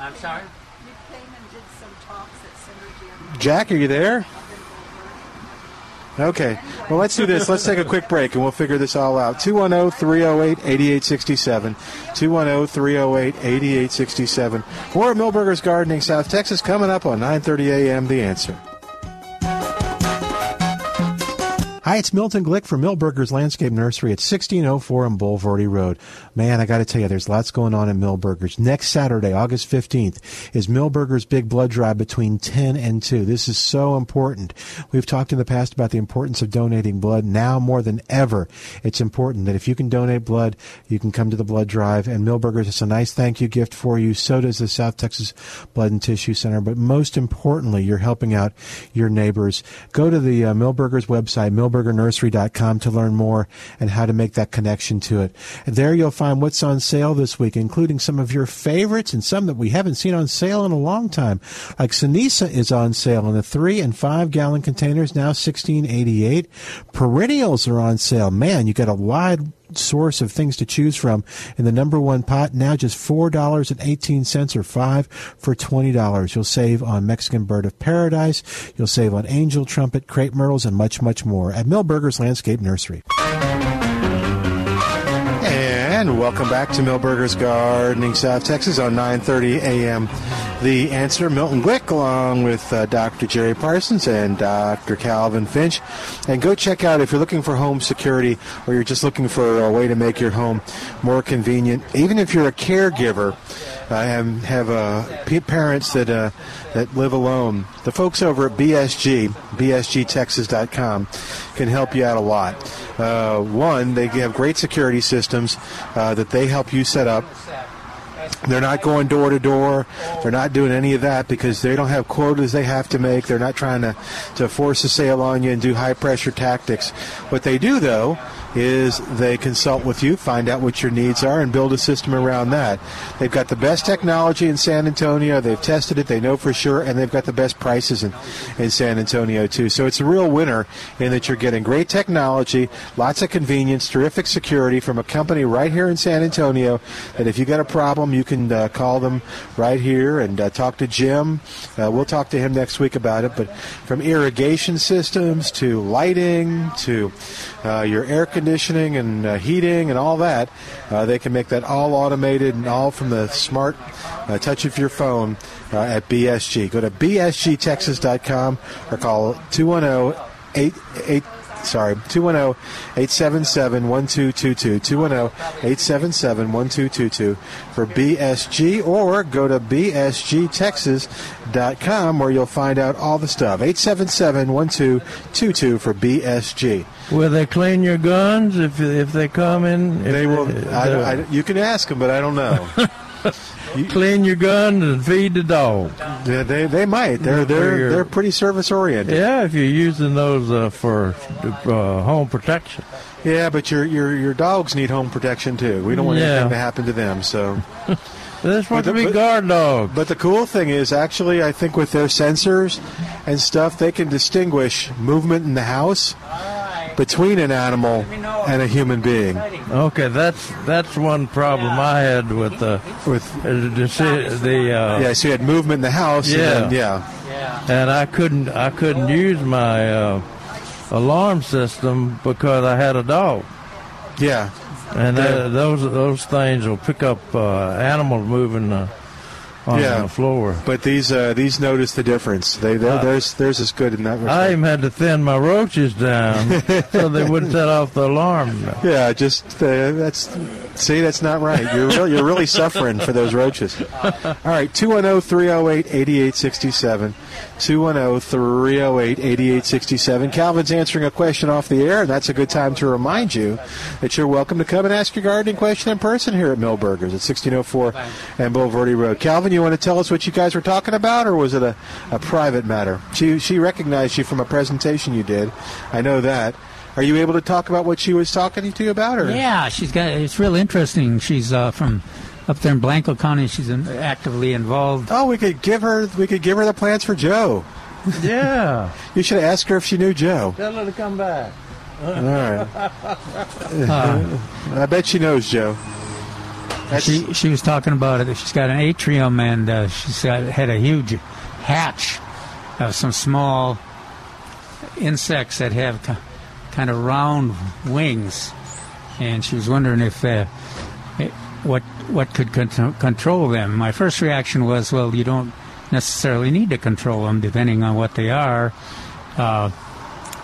I'm sorry. You came and did some talks at Synergy Unlimited. Jack, are you there? Okay. Well, let's do this. Let's take a quick break and we'll figure this all out. 210 308 8867. 210 308 8867. We're at Milberger's Gardening, South Texas, coming up on 930 a.m. The Answer. Hi, it's Milton Glick from Milberger's Landscape Nursery at 1604 on Bulverde Road. Man, I got to tell you, there's lots going on at Milberger's. Next Saturday, August 15th, is Milberger's Big Blood Drive between 10 and 2. This is so important. We've talked in the past about the importance of donating blood. Now more than ever, it's important that if you can donate blood, you can come to the blood drive. And Milberger's, it's a nice thank you gift for you. So does the South Texas Blood and Tissue Center. But most importantly, you're helping out your neighbors. Go to the uh, Milberger's website, milbergernursery.com to learn more and how to make that connection to it. And there you'll find what's on sale this week, including some of your favorites and some that we haven't seen on sale in a long time. Like Cenizo is on sale in the three and five gallon containers, now sixteen eighty eight. Perennials are on sale. Man, you got a wide source of things to choose from. In the number one pot now just four dollars and eighteen cents or five for twenty dollars. You'll save on mexican bird of paradise. You'll save on angel trumpet crepe myrtles and much much more at milberger's landscape nursery. And welcome back to Milberger's Gardening South Texas on 9:30 a.m. The answer, Milton Glick, along with uh, Dr. Jerry Parsons and Dr. Calvin Finch. And go check out if you're looking for home security or you're just looking for a way to make your home more convenient. Even if you're a caregiver, I have, have uh, parents that uh, that live alone. The folks over at BSG, BSGTexas.com, can help you out a lot. Uh, one, they have great security systems uh, that they help you set up. They're not going door to door. They're not doing any of that because they don't have quotas they have to make. They're not trying to, to force a sale on you and do high pressure tactics. What they do, though, is they consult with you, find out what your needs are, and build a system around that. They've got the best technology in San Antonio. They've tested it. They know for sure, and they've got the best prices in, in San Antonio too. So it's a real winner in that you're getting great technology, lots of convenience, terrific security from a company right here in San Antonio. That if you got a problem, you can uh, call them right here and uh, talk to Jim. Uh, we'll talk to him next week about it. But from irrigation systems to lighting to uh, your air conditioning and uh, heating and all that, uh, they can make that all automated and all from the smart uh, touch of your phone uh, at BSG. Go to bsgtexas.com or call 210 8 sorry 210-877-1222 210-877-1222 for BSG or go to bsgtexas.com where you'll find out all the stuff. 877-1222 for BSG Will they clean your guns if if they come in? They will I, uh, I, you can ask them but I don't know clean your guns and feed the dog. Yeah, they they might they're they're they're pretty service oriented Yeah, if you're using those uh, for uh, home protection. yeah but your your your dogs need home protection too we don't want Yeah. anything to happen to them so They're supposed But to be the- but- guard dogs. But the cool thing is, actually, I think with their sensors and stuff, they can distinguish movement in the house between an animal and a human being. Okay, that's that's one problem I had with the With uh, the the uh, yeah, so you had movement in the house. Yeah. and then, yeah. and I couldn't I couldn't use my uh, alarm system because I had a dog. Yeah, And uh, those those things will pick up uh, animals moving uh, on Yeah. the floor. but these uh, these notice the difference. They Uh, theirs theirs is good in that I even had to thin my roaches down so they wouldn't set off the alarm. Yeah, just uh, that's see that's not right. You're really, you're really suffering for those roaches. All right, 210-308-8867. 210-308-8867. Calvin's answering a question off the air, and that's a good time to remind you that you're welcome to come and ask your gardening question in person here at Milberger's at 1604 and Bulverde Road. Calvin, you want to tell us what you guys were talking about, or was it a, a private matter? She she recognized you from a presentation you did. I know that. Are you able to talk about what she was talking to you about? Or? Yeah, she's got. It's real interesting. She's uh, from up there in Blanco County. She's in, actively involved. Oh, we could give her we could give her the plans for Joe. Yeah, You should ask her if she knew Joe. tell her to come back. All right. Uh, I bet she knows Joe. That's, she she was talking about it. She's got an atrium and uh, she's got, had a huge hatch of some small insects that have ki- kind of round wings, and she was wondering if uh, it- what what could con- control them. My first reaction was, well, you don't necessarily need to control them, depending on what they are. Uh,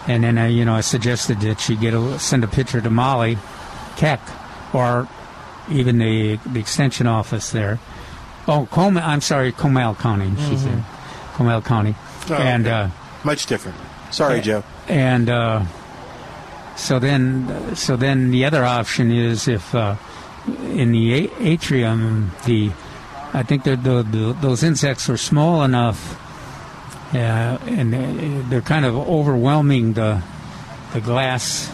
and then, uh, you know, I suggested that she get a, send a picture to Molly Keck, or even the the extension office there. Oh, Com- I'm sorry, Comal County. She's in Comal County, Oh, and. okay. Uh, much different. Sorry, Joe. and uh, so then so then the other option is if uh, in the atrium the I think the, the, those insects are small enough uh, and they're kind of overwhelming the the glass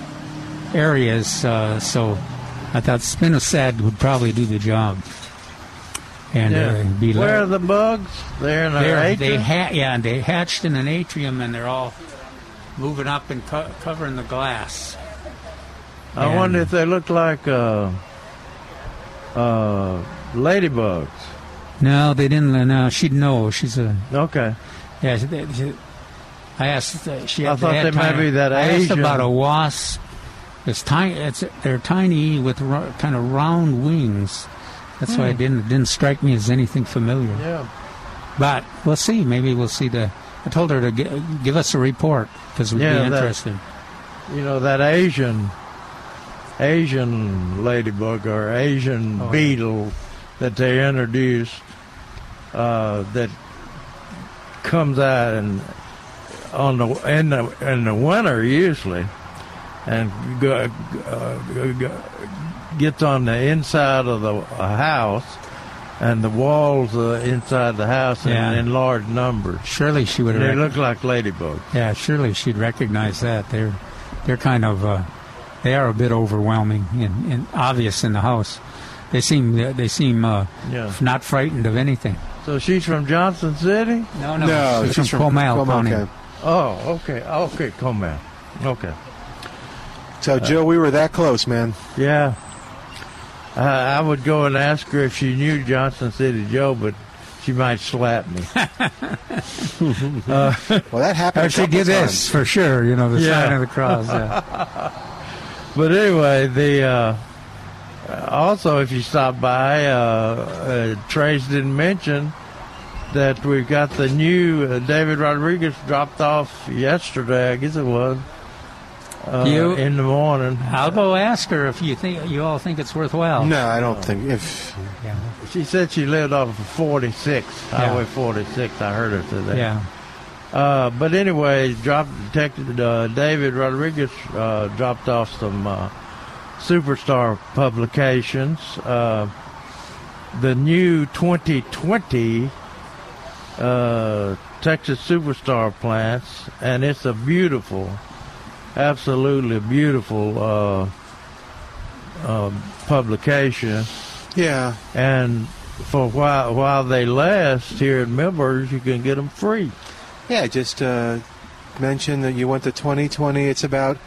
areas uh, so I thought spinosad would probably do the job and Yeah. uh, be Where are the bugs? They're in they're, they ha- yeah, they hatched in an atrium and they're all moving up and co- covering the glass. I and- wonder if they look like uh, uh, ladybugs. No, they didn't. No, she'd know. She's a Okay. yeah. She, she, I asked. uh, She I thought had they might be that I asked about a wasp. It's tiny. It's they're tiny with ro- kind of round wings. That's why it didn't it didn't strike me as anything familiar. Yeah. But we'll see. Maybe we'll see the. I told her to gi- give us a report because we'd Yeah, be that- interested. You know that Asian Asian ladybug or Asian Oh, yeah. beetle that they introduced uh, that comes out and on the in the in the winter usually and go, uh, go- gets on the inside of the house and the walls uh, inside the house Yeah. in, in large numbers. Surely she would. They have look like ladybugs. Yeah, surely she'd recognize that. They're they're kind of uh, they are a bit overwhelming and, and obvious in the house. They seem they seem uh, Yeah. not frightened of anything. So she's from Johnson City? No, no, No, she's, she's from from Comal Comal County. County. Oh, okay. Okay, Comal. Okay. So, Joe, we were that close, man. Yeah. Uh, I would go and ask her if she knew Johnson City Joe, but she might slap me. Well, that happened. Or she couple did this for sure. You know the Yeah. sign of the cross. Yeah. But anyway, the uh, also if you stop by, uh, uh, Trace didn't mention that we've got the new uh, David Rodriguez dropped off yesterday. I guess it was uh, You- in the morning. I'll go ask her if you think you all think it's worthwhile. No, I don't think if. Yeah. She said she lived off of 46, Highway 46. I heard her say that. Yeah. Uh, but anyway, dropped Detective uh, David Rodriguez uh, dropped off some uh, superstar publications. Uh, the new 2020 uh, Texas Superstar plants, and it's a beautiful, absolutely beautiful uh, uh, publication. Yeah. And for while while they last here at Milberger's, you can get them free. Yeah, just uh, mention that you went to 2020. It's about.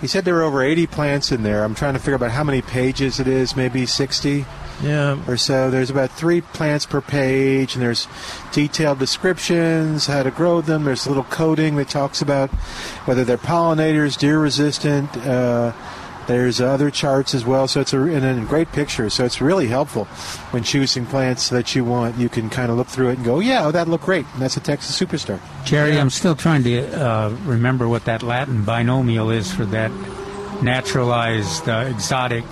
He said there were over 80 plants in there. I'm trying to figure out how many pages it is. Maybe 60 Yeah, or so. There's about three plants per page, and there's detailed descriptions, how to grow them. There's a little coding that talks about whether they're pollinators, deer resistant. Uh, there's other charts as well, so it's a and a great picture. So it's really helpful when choosing plants that you want. You can kind of look through it and go, "Yeah, oh, that looked great." And that's a Texas superstar. Jerry, I'm still trying to uh, remember what that Latin binomial is for that naturalized uh, exotic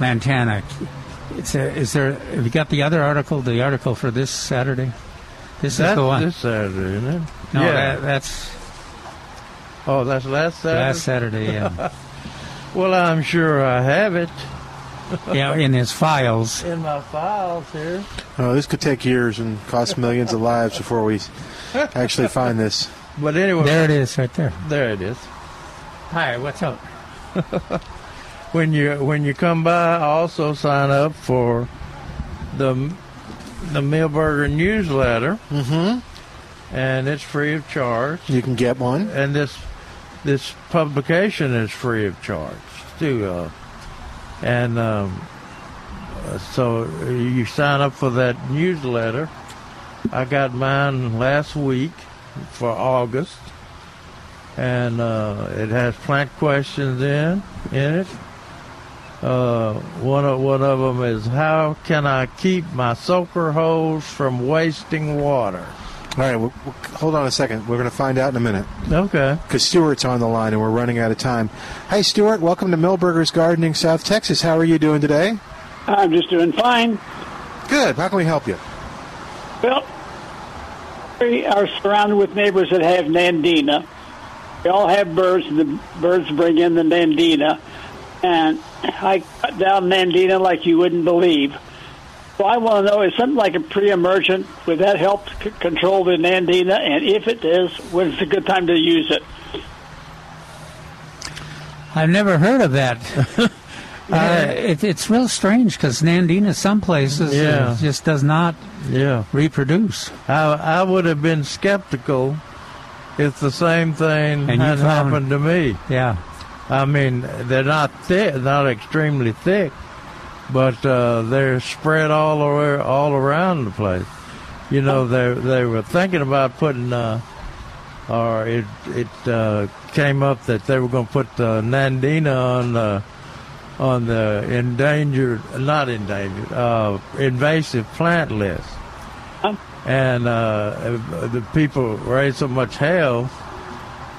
lantana. It's a, is there? Have you got the other article? The article for this Saturday. This that's is the one. this Saturday, isn't it? no, yeah. that, that's oh, that's last Saturday. last Saturday. Yeah, Well, I'm sure I have it yeah, in his files. in my files here. Oh, this could take years and cost millions of lives before we actually find this. But anyway, There it is, right there. there it is. Hi, what's up? When you when you come by, also sign up for the the Milberger newsletter, Mm-hmm. and it's free of charge. You can get one. and this this publication is free of charge too. Uh, and um, so you sign up for that newsletter. I got mine last week for August, and uh, it has plant questions in in it. Uh, one of one of them is how can I keep my soaker hose from wasting water? All right, well, well, hold on a second. We're going to find out in a minute Okay. because Stuart's on the line and we're running out of time. Hi, Stuart. Welcome to Milberger's Gardening, South Texas. How are you doing today? I'm just doing fine. Good. How can we help you? Well, we are surrounded with neighbors that have Nandina. We all have birds, and the birds bring in the Nandina. And I cut down Nandina like you wouldn't believe. So I want to know, is something like a pre-emergent, would that help c- control the Nandina? And if it is, when's a good time to use it? I've never heard of that. uh, it, it's real strange because Nandina, some places, uh, Yeah. just does not Yeah. reproduce. I, I would have been skeptical if the same thing And had found- happened to me. Yeah. I mean, they're not thick, not extremely thick, but uh, they're spread all over, all around the place. You know, they they were thinking about putting, uh, or it it uh, came up that they were going to put the Nandina on the on the endangered, not endangered, uh, invasive plant list. And uh, the people raised so much hell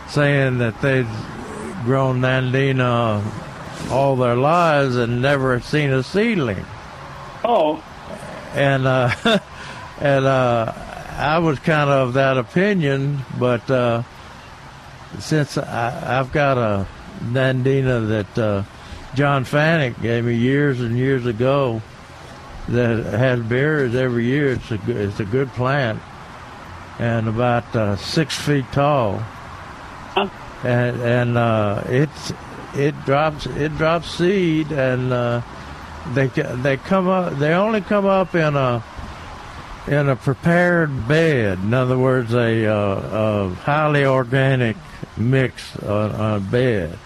saying that they'd grown Nandina all their lives and never seen a seedling. Oh, And uh, and uh, I was kind of that opinion, but uh, since I, I've got a Nandina that uh, John Fanick gave me years and years ago that has berries every year, it's a good, it's a good plant and about uh, six feet tall. And and uh, it's it drops it drops seed, and uh, they they come up. They only come up in a in a prepared bed. In other words, a, uh, a highly organic mix on, on a bed.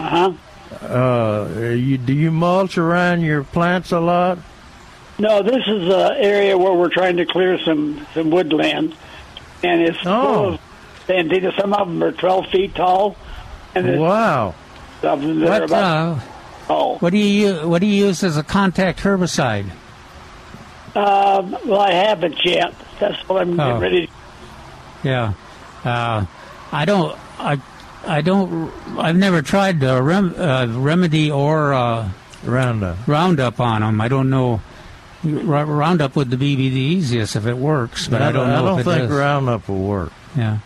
Uh-huh. Uh You, do you mulch around your plants a lot? No, this is an area where we're trying to clear some some woodland, and it's full Oh. Of Nandina. Some of them are 12 feet tall, and Wow. some of them that are What about uh, oh. what do you u- what do you use as a contact herbicide? Um, well, I haven't yet. That's what I'm Oh. getting ready. Yeah, uh, I don't. I I don't. I've never tried the rem, uh, remedy or uh, Roundup. Roundup on them. I don't know. R- Roundup would be the easiest if it works, but I don't know I don't if it think does. Roundup will work. Yeah,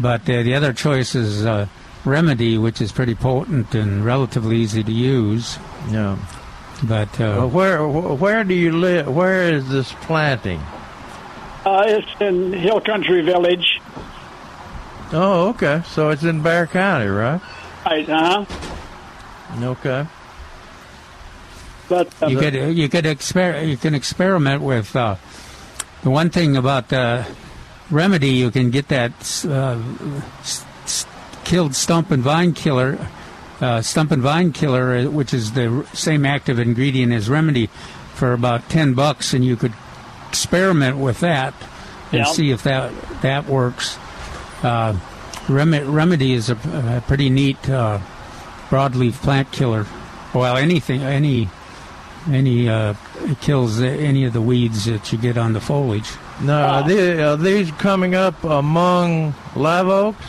but uh, the other choice is uh, remedy, which is pretty potent and relatively easy to use. Yeah. But Well, uh, where where do you live? Where is this planting? Uh, it's in Hill Country Village. Oh, okay. So it's in Bexar County, right? Right, uh-huh. Okay. But uh, you could you could exper- you can experiment with uh, the one thing about uh, remedy. You can get that uh, killed stump and vine killer, uh, stump and vine killer, uh, which is the same active ingredient as remedy, for about ten bucks, and you could experiment with that and Yeah. see if that that works. Uh, Rem- remedy is a, a pretty neat uh, broadleaf plant killer. Well, anything, any, any uh, kills any of the weeds that you get on the foliage. Now, are, the- are these coming up among live oaks?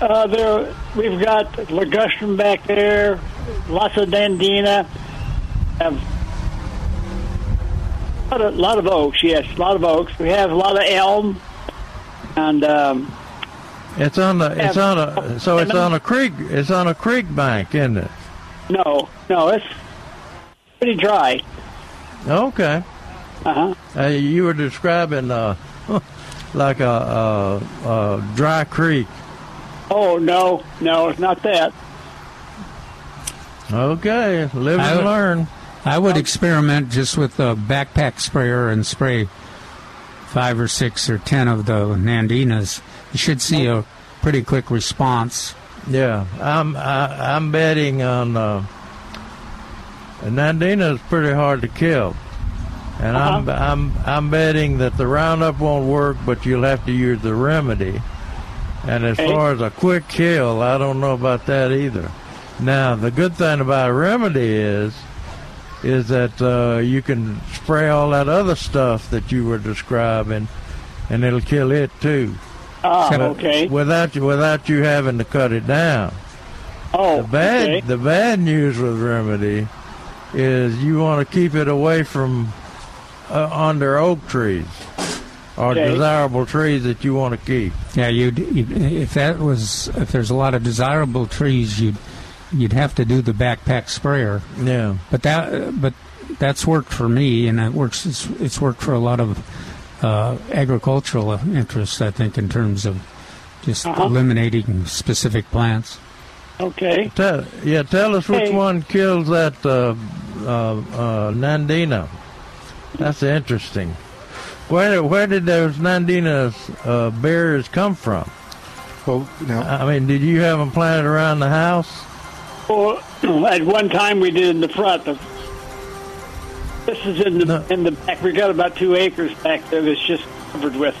uh, there we've got ligustrum back there, lots of nandina, have a lot of, lot of oaks. Yes, a lot of oaks. We have a lot of elm, and um, It's on the. It's on a. So it's on a creek. It's on a creek bank, isn't it? no, no, it's pretty dry. Okay. Uh-huh. Uh, you were describing uh, like a, a, a dry creek. Oh no, no, it's not that. Okay, live I and would- learn. I would experiment just with a backpack sprayer and spray five or six or ten of the Nandinas. You should see a pretty quick response. Yeah, I'm I, I'm betting on. Uh, Nandina is pretty hard to kill, and I'm I'm I'm betting that the Roundup won't work, but you'll have to use the remedy. And as Okay. far as a quick kill, I don't know about that either. Now, the good thing about remedy is is that uh, you can spray all that other stuff that you were describing, and it'll kill it too. Ah, okay. Without you, without you having to cut it down. Oh, The bad, okay. the bad news with remedy is you want to keep it away from uh, under oak trees or Okay. desirable trees that you want to keep. Yeah, you'd, you if that was if there's a lot of desirable trees, you'd you'd have to do the backpack sprayer. Yeah. But that but that's worked for me, and it works. It's, it's worked for a lot of uh, agricultural interests. I think in terms of just Uh-huh. eliminating specific plants. Okay. Tell, yeah, tell us which Hey. one kills that uh, uh, uh, Nandina. That's interesting. Where where did those Nandina uh, berries come from? Well, you know, I mean, did you have them planted around the house? Well, at one time we did in the front. The, this is in the No. in the back. We got about two acres back there that's just covered with.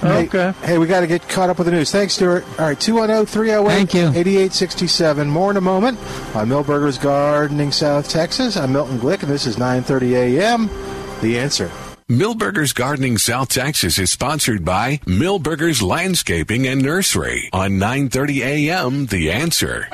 Hey, Okay. Hey, we got to get caught up with the news. Thanks, Stuart. All right, 210 308 Thank you. 8867. More in a moment on Milberger's Gardening, South Texas. I'm Milton Glick, and this is 930 a.m. The answer. Milberger's Gardening South Texas is sponsored by Milberger's Landscaping and Nursery on 9:30 a.m. The Answer.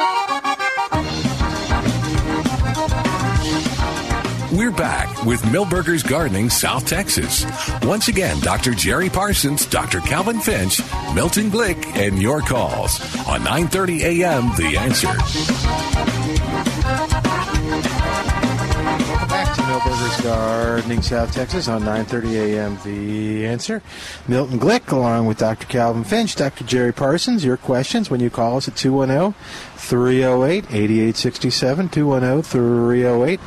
We're back with Milberger's Gardening South Texas. Once again, Dr. Jerry Parsons, Dr. Calvin Finch, Milton Glick, and your calls on 9:30 a.m. The Answer. Back to Milberger's Gardening, South Texas on 9:30 a.m. The answer. Milton Glick, along with Dr. Calvin Finch, Dr. Jerry Parsons. Your questions when you call us at 210-308-8867. 210-308. 8867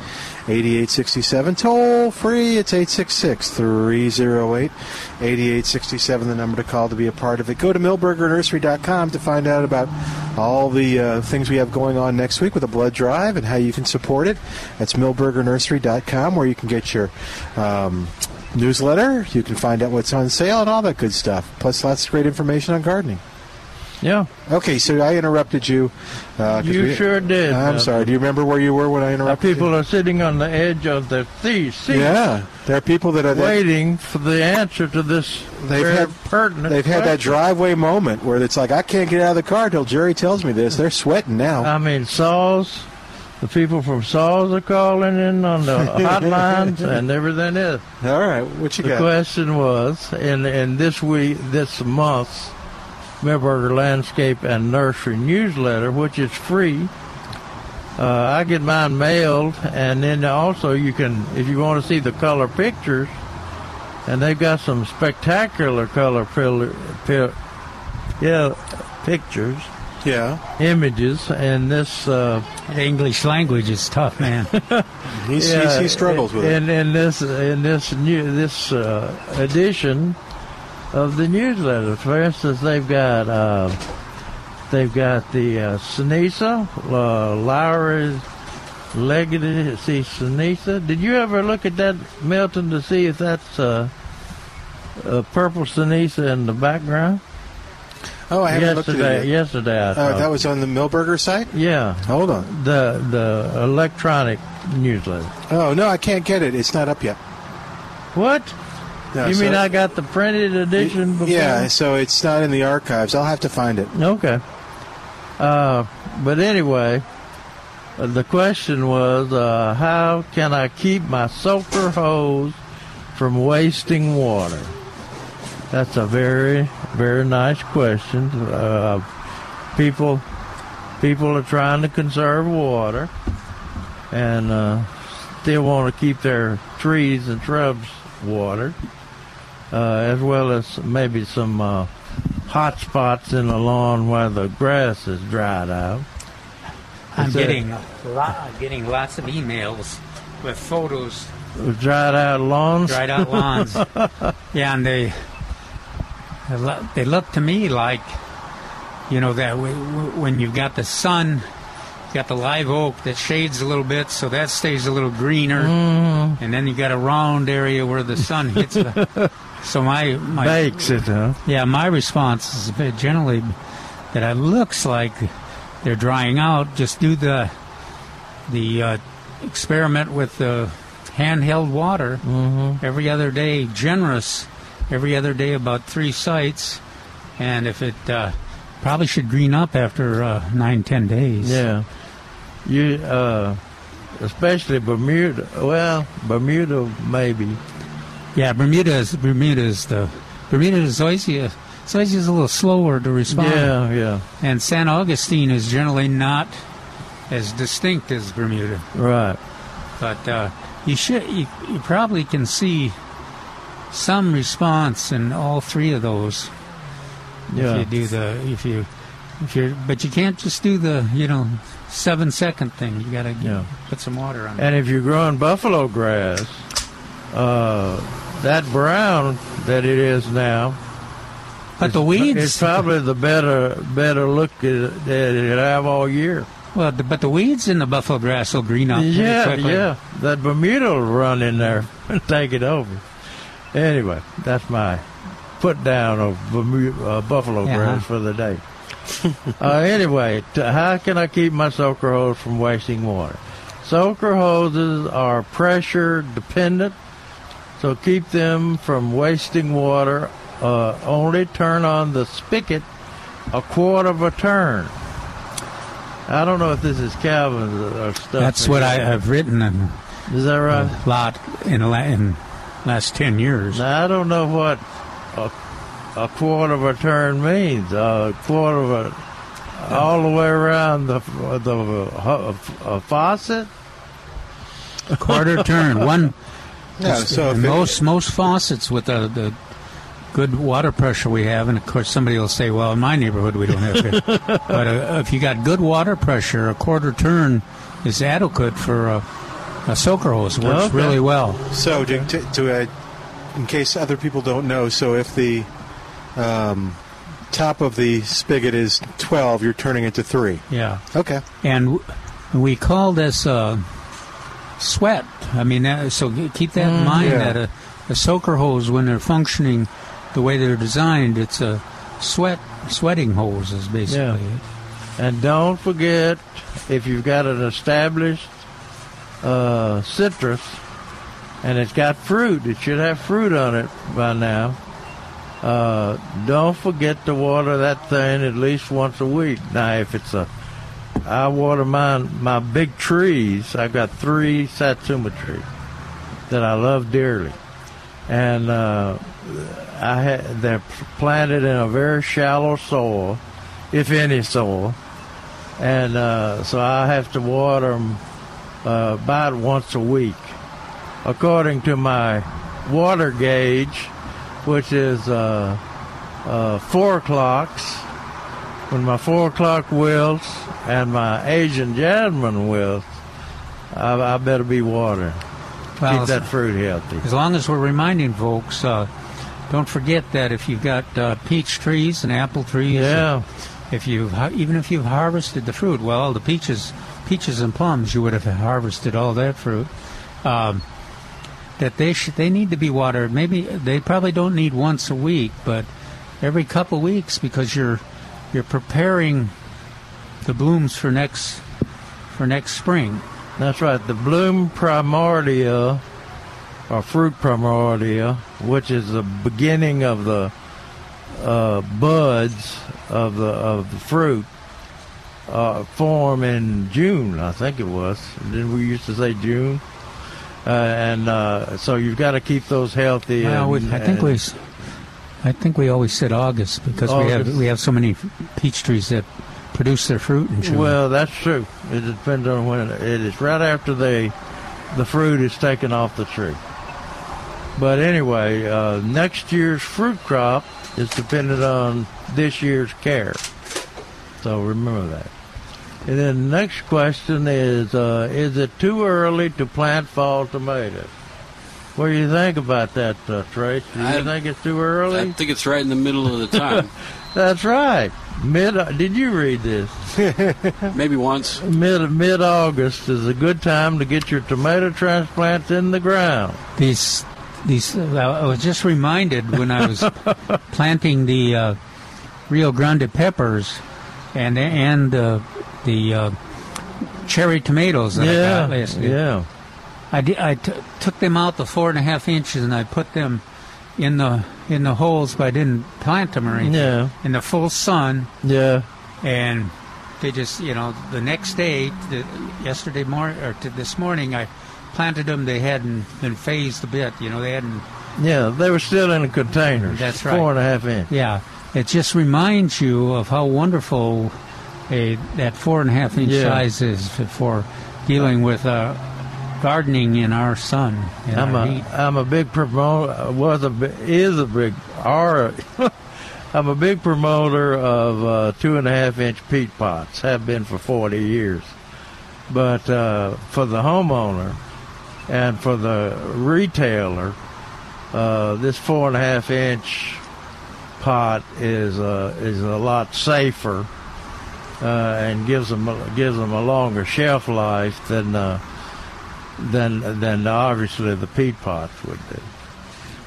toll free it's 866-308-8867 the number to call to be a part of it. Go to milbergernursery.com to find out about all the uh, things we have going on next week with a blood drive and how you can support it. That's milbergernursery.com where you can get your um, newsletter. You can find out what's on sale and all that good stuff. Plus lots of great information on gardening Yeah. okay so i interrupted you uh, You we- sure did. i'm Uh, sorry do you remember where you were when i interrupted people you? are sitting on the edge of their sea- seats, yeah there are people that are that- waiting for the answer to this They've very had- pertinent. They've had that driveway moment where it's like I can't get out of the car till Jerry tells me this. They're sweating now. I mean, SAWS. The people from SAWS are calling in on the hotlines and everything else. All right, what you The got? The question was in in this week, this month's Milberger Landscape and Nursery newsletter, which is free. Uh, I get mine mailed, and then also you can, if you want to see the color pictures, and they've got some spectacular color pil- pil- yeah, pictures, Yeah, images, and this. Uh, English language is tough, man. he's, yeah, he's, he struggles with it. in, in this in this new this uh, edition of the newsletter. For instance, they've got uh, they've got the uh, Cenizo, uh, Lowry Legacy Cenizo. Did you ever look at that Milton to see if that's uh, a purple Cenizo in the background? Oh, I haven't looked at yesterday, it yesterday I Oh, thought. that was on the Milberger site. yeah, Hold on. the the electronic newsletter. Oh no, I can't get it. It's not up yet. What? No, you so- mean I got the printed edition? Before? Yeah, so it's not in the archives. I'll have to find it. Okay. Uh, but anyway, the question was, uh, how can I keep my soaker hose from wasting water? That's a very, very nice question. Uh, people, people are trying to conserve water, and uh, still want to keep their trees and shrubs watered, as well as maybe some uh, hot spots in the lawn where the grass is dried out. I'm getting a lot, getting lots of emails with photos, Dried out lawns. dried out lawns. yeah, and they they look- to me like you know that when you've got the sun, you've got the live oak that shades a little bit, so that stays a little greener, Mm-hmm. and then you got a round area where the sun hits. The, so my my Bakes it, huh? Yeah, my response is a bit generally that it looks like they're drying out. Just do the the uh, experiment with the handheld water every other day, generous every other day, about three sites, and if it uh, probably should green up after uh, nine ten days. Yeah. You, uh, especially Bermuda. Well, Bermuda maybe. Yeah. Bermuda is Bermuda is the Bermuda is zoysia. Zoysia is a little slower to respond. Yeah, yeah. And San Augustine is generally not as distinct as Bermuda, Right. but uh, you should you, you probably can see some response in all three of those Yeah. if you do the if you if you but you can't just do the you know seven second thing. You got to Yeah. put some water on. it. And if you're growing buffalo grass, uh, that brown that it is now, But the weeds, is probably the better better look that it have all year. well, the, but the weeds in the buffalo grass will green up Yeah, quickly. yeah. That Bermuda will run in there and take it over. Anyway, that's my put down of Bermuda, uh, buffalo grass for the day. uh, anyway, t- how can I keep my soaker hose from wasting water? Soaker hoses are pressure dependent, so keep them from wasting water. Uh, only turn on the spigot a quarter of a turn. I don't know if this is Calvin's or stuff. That's what I, I've written a Is that right? lot in the last ten years. Now, I don't know what a, a quarter of a turn means. A quarter of a, all the way around the the uh, faucet. A quarter turn. One. Yeah, so if it- most most faucets with the, the good water pressure we have, and of course somebody will say, "Well, in my neighborhood we don't have it." but uh, if you got good water pressure, a quarter turn is adequate for a, a soaker hose. Works Okay. really well. So, to, to, to uh, in case other people don't know, so if the um, top of the spigot is 12, you're turning it to 3. Yeah. Okay. And w- we call this uh, sweat. I mean, that, so keep that in Mm, mind yeah. that a, a soaker hose, when they're functioning the way they're designed, it's a sweat sweating hose is basically. Yeah. And don't forget, if you've got an established uh, citrus and it's got fruit, it should have fruit on it by now. Uh, don't forget to water that thing at least once a week. Now, if it's a, I water mine, my big trees. I've got three satsuma trees that I love dearly, and uh, I ha- they're planted in a very shallow soil, if any soil, and uh, so I have to water them uh, about once a week, according to my water gauge, which is uh, uh, four o'clocks. When my four o'clock wilts and my Asian jasmine wilts, I, I better be watering. Well, Keep that fruit healthy. As long as we're reminding folks, uh, don't forget that if you've got uh, peach trees and apple trees, Yeah. if you even if you've harvested the fruit, well, the peaches, peaches and plums, you would have harvested all that fruit. Um, that they should they need to be watered. Maybe they probably don't need once a week, but every couple weeks because you're you're preparing the blooms for next for next spring. That's right. The bloom primordia, or fruit primordia, which is the beginning of the uh, buds of the of the fruit, uh, form in June. I think it was. Didn't we used to say June? Uh, and uh, so you've got to keep those healthy. Well, and, we, I think and- we, I think we always said August because we have we have so many peach trees that produce their fruit in June. Well, that's true. It depends on when it is. Right after they, the fruit is taken off the tree. But anyway, uh, next year's fruit crop is dependent on this year's care. So remember that. And then the next question is: uh, Is it too early to plant fall tomatoes? What do you think about that, uh, Trace? Do you I- think it's too early? I think it's right in the middle of the time. That's right. Mid. Did you read this? Maybe once. Mid mid August is a good time to get your tomato transplants in the ground. these these I was just reminded when I was planting the uh, Rio Grande peppers and and uh, the uh, cherry tomatoes that I got last year. yeah. I, di- I t- took them out the four and a half inches and I put them in the in the holes, but I didn't plant them or anything. Yeah. In the full sun, Yeah. and they just you know the next day, the, yesterday morning or this morning, I planted them. They hadn't been phased a bit. You know, they hadn't. Yeah. They were still in the containers. That's right. Four and a half inch. Yeah, it just reminds you of how wonderful a that four and a half inch Yeah. size is for dealing with uh, gardening in our sun. In I'm our a heat. am a big promoter. Was a is a big are. I'm a big promoter of uh, two and a half inch peat pots. Have been for 40 years. But uh, for the homeowner and for the retailer, uh, this four and a half inch pot is uh, is a lot safer uh, and gives them a- gives them a longer shelf life than uh, than than obviously the peat pots would do.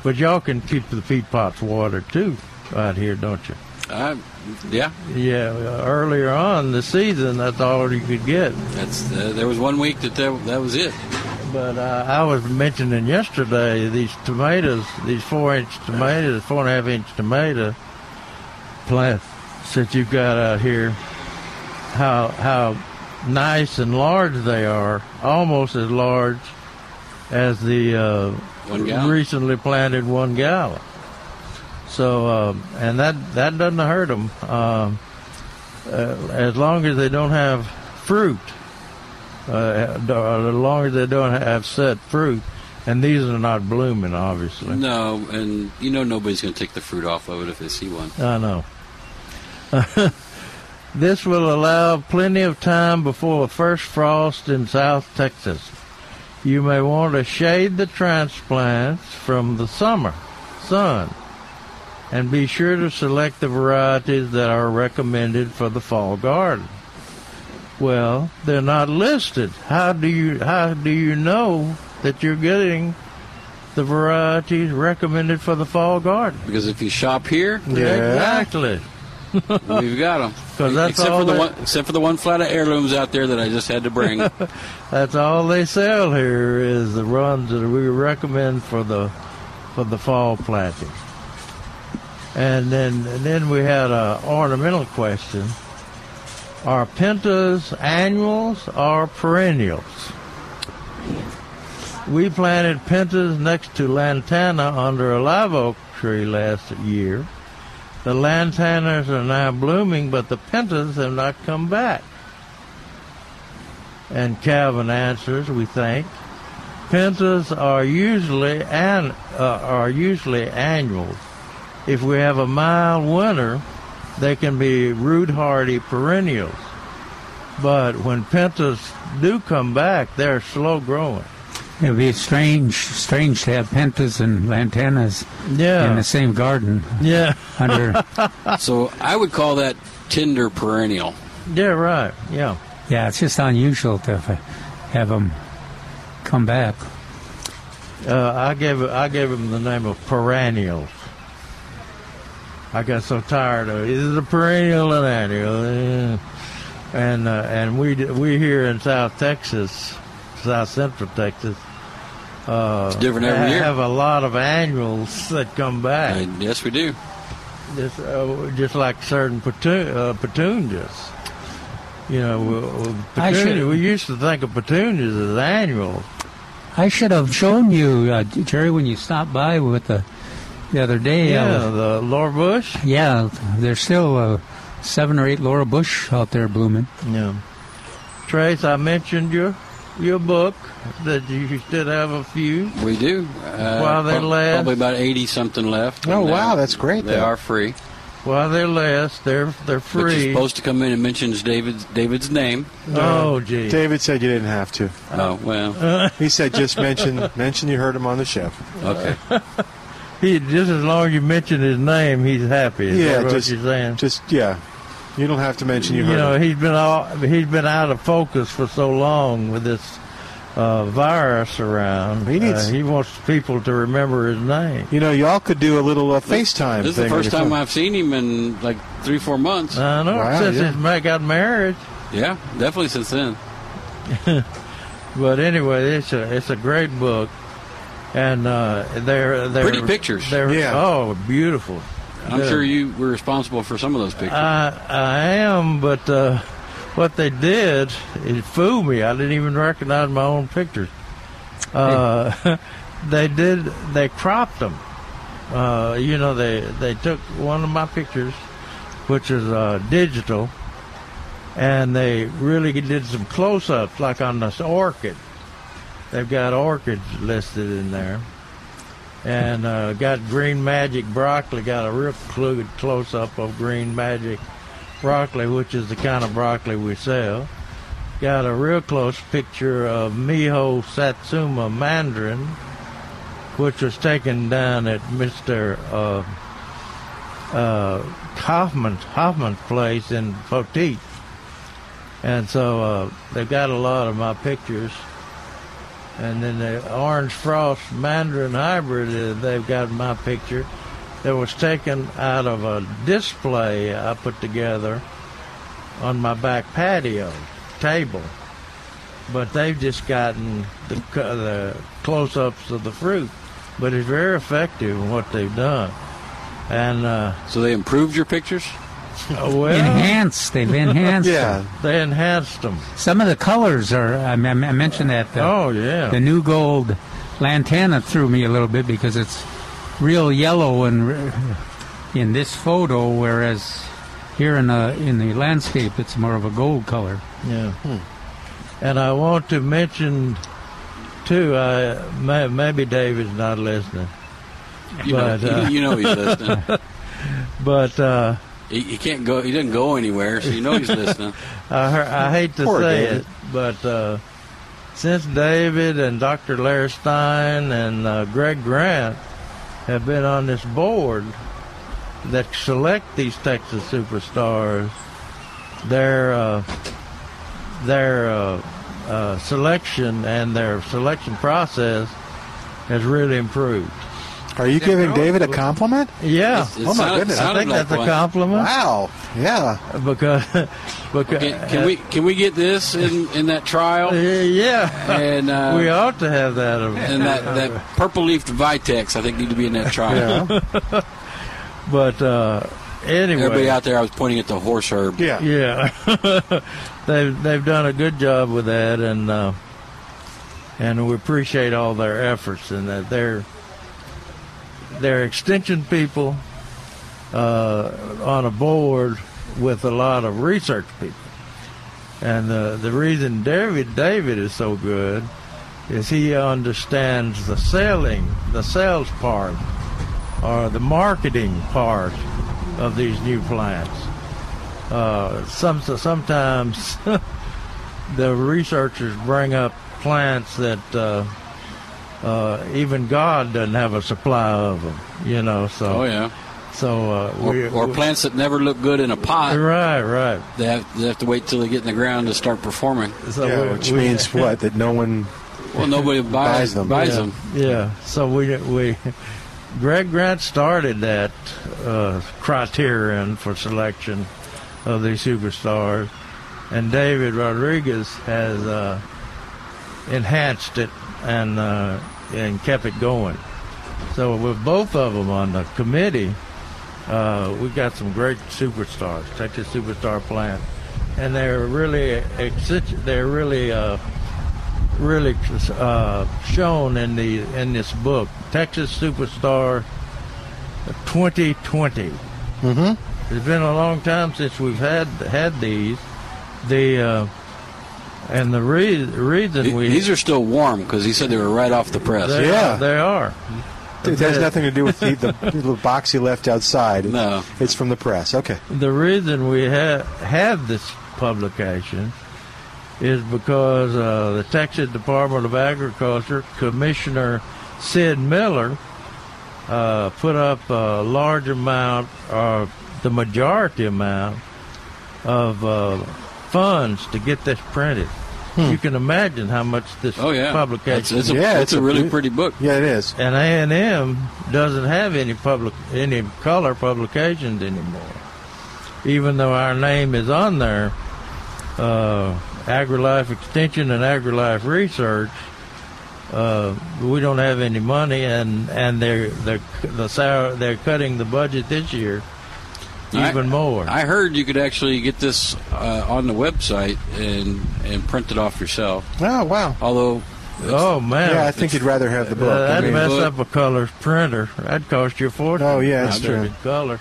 But y'all can keep the peat pots watered too out here, don't you? Uh, yeah, Yeah, uh, earlier on the season, that's all you could get. that's uh, there was one week that that, that was it. But uh, I was mentioning yesterday these tomatoes, these four-inch tomatoes, four and a half inch tomato plants that you've got out here. How how nice and large they are, almost as large as the uh, One recently planted one gallon. So um, and that that doesn't hurt them um, uh, as long as they don't have fruit. uh, as long as they don't have set fruit. And these are not blooming, obviously. No, and you know nobody's going to take the fruit off of it if they see one. I know. this will allow plenty of time before the first frost in South Texas. You may want to shade the transplants from the summer sun and be sure to select the varieties that are recommended for the fall garden. Well, they're not listed. How do you how do you know that you're getting the varieties recommended for the fall garden? Because if you shop here, yeah. Exactly. We've got them. that's except all for the they- one, except for the one flat of heirlooms out there that I just had to bring. That's all they sell here is the runs that we recommend for the for the fall planting. And then and then we had a ornamental question. Are pentas annuals or perennials? We planted pentas next to lantana under a live oak tree last year. The lantanas are now blooming, but the pentas have not come back. And Calvin answers, we think, pentas are usually an, uh, are usually annuals. If we have a mild winter, they can be root hardy perennials. But when pentas do come back, they're slow growing. It'd be strange, strange to have pentas and lantanas Yeah. in the same garden. Yeah. Under, so I would call that tender perennial. Yeah, right. Yeah. yeah, it's just unusual to have them come back. Uh, I gave I gave him the name of perennials. I got so tired of it. Is it a perennial and annual? And uh, and we we here in South Texas, South Central Texas, uh, It's different every ha- year. Have a lot of annuals that come back. Uh, yes, we do. just, uh, just like certain petu- uh, petunias. You know, we- we- petunia, we used to think of petunias as annuals. I should have shown you, uh, Jerry, when you stopped by with the the other day. Yeah, uh, the Laura Bush. yeah, there's still uh, seven or eight Laura Bush out there blooming. Yeah. Trace, I mentioned your your book that you still have a few. We do. Uh, While they prob- last. Probably about 80 something left. Oh, uh, wow, that's great, They though. are free. While they last, they're they're But you're supposed to come in and mention David's, David's name. oh, gee. David said you didn't have to. Oh, well, He said just mention mention you heard him on the show. okay. He just as long as you mention his name, he's happy. Is Yeah, that what just- you're saying? Just yeah, you don't have to mention you you heard know, him. he's been all, he's been out of focus for so long with this uh, virus around. He needs- Uh, he wants people to remember his name. You know, y'all could do a little uh, FaceTime. This is the thing on first time phone. I've seen him in like three, four months. I know Wow, since yeah. he's ma- got married. Yeah, definitely since then. But anyway, it's a it's a great book, and uh, they're they're Pretty pictures. They're Yeah. oh beautiful. I'm Yeah. sure you were responsible for some of those pictures. I I am, but uh, what they did it fooled me. I didn't even recognize my own pictures. Uh, they did they cropped them. Uh, you know they they took one of my pictures, which is uh, digital, and they really did some close-ups, like on this orchid. They've got orchids listed in there, and uh, got green magic broccoli. Got a real clu- close-up of green magic broccoli, which is the kind of broccoli we sell. Got a real close picture of Miho Satsuma Mandarin, which was taken down at Mr. Uh, uh, Hoffman's Hoffman's place in Poteet. And so uh, they've got a lot of my pictures. And then the Orange Frost Mandarin Hybrid, uh, they've got my picture that was taken out of a display I put together on my back patio table. But they've just gotten the, the close-ups of the fruit. But it's very effective what they've done. And, uh, so they improved your pictures? well, enhanced. They've enhanced. Yeah. them. they enhanced them. Some of the colors are. I, I I mentioned that. Uh, Oh, yeah. The new gold lantana threw me a little bit because it's real yellow and in this photo, whereas here in the in the landscape it's more of a gold color. Yeah. And I want to mention too. Uh, may, maybe David's not listening, You know, but uh, you know he's listening. but uh, He, he can't go. He doesn't go anywhere, so you know he's listening. I, I hate to say David. it, but uh, since David and Dr. Larry Stein and uh, Greg Grant have been on this board that select these Texas superstars, their uh, their uh, uh, selection and their selection process has really improved. Are you giving David a compliment? Yeah, It Oh, my sounded- goodness. I think like that's a compliment Wow. Yeah. because because Can, can we can we get this in, in that trial? Uh, yeah. And uh, we ought to have that. and that, that purple leafed Vitex, I think, need to be in that trial. Yeah. But uh, anyway, Everybody out there, I was pointing at the horse herb. yeah. yeah, they've they've done a good job with that, and uh, and we appreciate all their efforts and that they're they're extension people uh, on a board with a lot of research people. And uh, the reason David David is so good is he understands the selling, the sales part, or the marketing part of these new plants. Uh, some sometimes the researchers bring up plants that uh, even God doesn't have a supply of them. You know, so Oh yeah. so uh, Or, we, or plants that never look good in a pot. Right, right. They have, they have to wait till they get in the ground to start performing. So Yeah, we- which we- means what? That no one. Well, nobody buys, Buys them. Buys yeah, them. Yeah. So we we Greg Grant started that uh, criterion for selection of these superstars, and David Rodriguez has uh, enhanced it and uh, and kept it going. So with both of them on the committee, uh, we got some great superstars, Texas Superstar Plant, and they're really they're really uh, really uh, shown in the in this book, Texas Superstar 2020. Mm-hmm. It's been a long time since we've had had these. The uh, and the re- reason we These are still warm because he said they were right off the press. they Yeah. are, they are. It has nothing to do with the, the little box you left outside. No. It's from the press. Okay. The reason we ha- have this publication is because uh, the Texas Department of Agriculture Commissioner Sid Miller uh, put up a large amount, or the majority amount, of uh, funds to get this printed. You can imagine how much this Oh yeah. publication. It's, it's a, Yeah, it's it's a a really pretty book. Yeah, it is. and A and M doesn't have any public any color publications anymore. Even though our name is on there, uh, AgriLife Extension and AgriLife Research, uh, we don't have any money, and and they're they're the they're cutting the budget this year even I- more. I heard you could actually get this uh, on the website and and print it off yourself. Oh wow. Although, oh man, Yeah, I think you'd rather have the book. Uh, I that'd mean, mess book. up a color printer. That'd cost you a fortune. Oh, yeah, that's true. Color.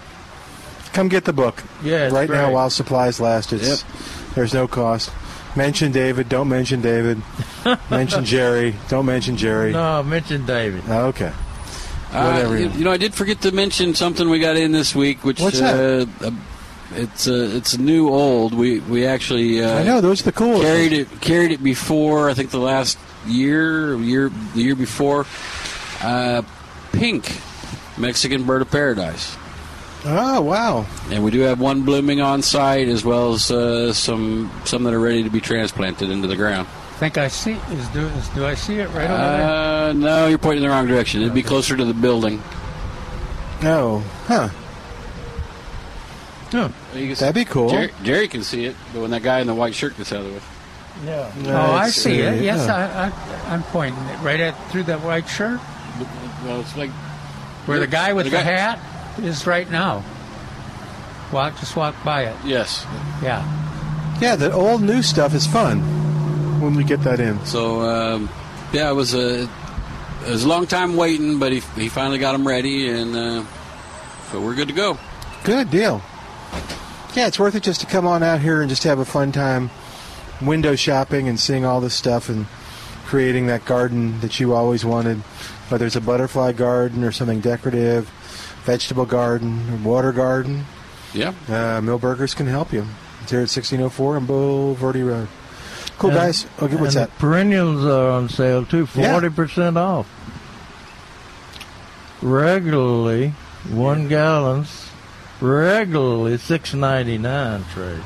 come get the book. Yeah, it's right now while supplies last. It's there's no cost. Mention David. Don't mention David. mention Jerry. Don't mention Jerry. No, mention David. Okay. Uh, Whatever. you, you know, I did forget to mention something we got in this week, which What's uh, uh, it's a it's new old. We we actually uh, I know those are the coolest. carried it carried it before. I think the last year year the year before. Uh, pink Mexican bird of paradise. Oh wow. And we do have one blooming on site, as well as uh, some some that are ready to be transplanted into the ground. Think I see. Is do, is, do I see it right over there? Uh, no, you're pointing in the wrong direction. It'd be closer to the building. Oh, huh. Oh, You can That'd be cool. Jerry, Jerry can see it, but when that guy in the white shirt gets out of the way. yeah. oh, I Let's see it. Yes, Yeah. I, I, I'm pointing it right at through that white shirt Well, it's like where the guy with The the, guy- hat is right now. Walk, just walk by it. yes. Yeah. Yeah, the old new stuff is fun when we get that in. So um, yeah, it was a it was a long time waiting, but he he finally got them ready, and uh, so we're good to go. Good deal. Yeah, it's worth it just to come on out here and just have a fun time window shopping and seeing all this stuff and creating that garden that you always wanted, whether it's a butterfly garden or something decorative, vegetable garden, water garden, Yeah. uh, Milberger's can help you. It's here at 1604 on Bulverde Road. Cool, And- guys. Okay, what's that? Perennials are on sale too, Yeah. forty percent off. Regularly, one gallons. Regularly six ninety nine trade.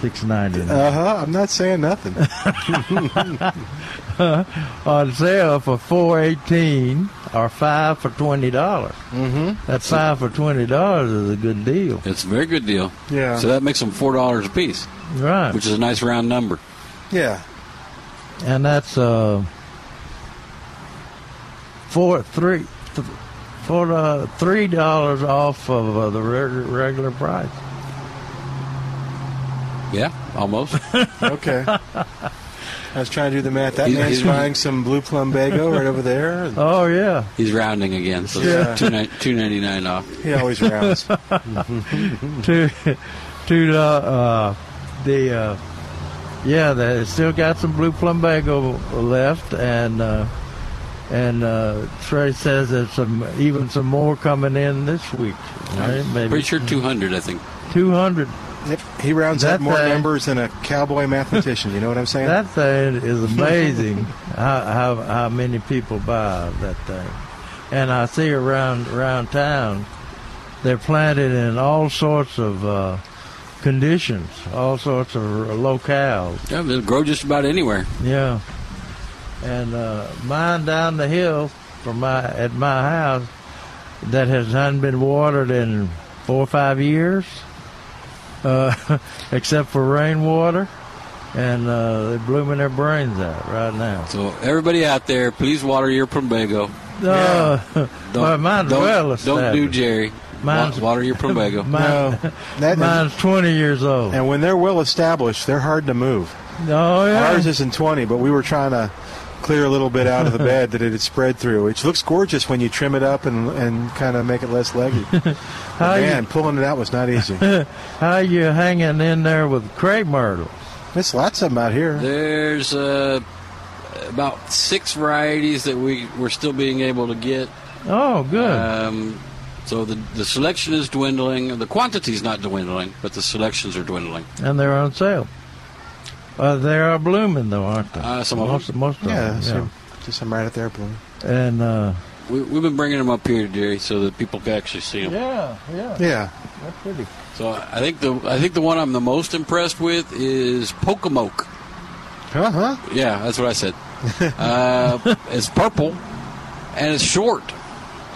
Six ninety nine Uh huh. I'm not saying nothing. on sale for four eighteen or five for twenty dollars. mm-hmm. That five for twenty dollars is a good deal, It's a very good deal. Yeah. So that makes them four dollars a piece, right? which is a nice round number. yeah. and that's uh four three th- for uh, three dollars off of uh, the reg- regular price. Yeah, almost. Okay. I was trying to do the math. That He's- man's he's- buying some blue plumbago right over there. Oh yeah, He's rounding again, so Yeah. it's two ni- two ninety nine off. He always rounds. to to uh, uh, the uh, yeah, they still got some blue plumbago left, and uh, and uh, Trey says there's some even some more coming in this week. Right? Maybe Pretty sure two hundred, I think. two hundred. Yep, he rounds That up more thing- numbers than a cowboy mathematician. You know what I'm saying? That thing is amazing. how, how how many people buy that thing, and I see around around town, they're planted in all sorts of uh, conditions, all sorts of locales. Yeah, they'll grow just about anywhere. Yeah, and uh, mine down the hill from my at my house that has hadn't been watered in four or five years, uh, except for rainwater, and uh, they're blooming their brains out right now. So everybody out there, please water your plumbago. Uh, well, mine's don't, well don't do. Jerry. Mine's- water your plumbago. Mine, No, that- mine's 20 years old. and when they're well established, they're hard to move. Oh, yeah. Ours isn't 20, but we were trying to clear a little bit out of the bed that it had spread through, which looks gorgeous when you trim it up and, and kind of make it less leggy. But How you- man, pulling it out was not easy. How you hanging in there with crepe myrtle? There's lots of them out here. There's uh, about six varieties that we we're still being able to get. Oh, good. Um, so the the selection is dwindling. The quantity's not dwindling, but the selections are dwindling. and they're on sale. Uh, they are blooming, though, aren't they? Uh, some of most, most of Yeah, them. so just some right out there, Bloom. yeah. And, uh, We, we've been bringing them up here, Jerry, so that people can actually see them. yeah, yeah, Yeah. that's pretty. So I think the I think the one I'm the most impressed with is Pocomoke. Uh huh. Yeah, that's what I said. uh, it's purple and it's short.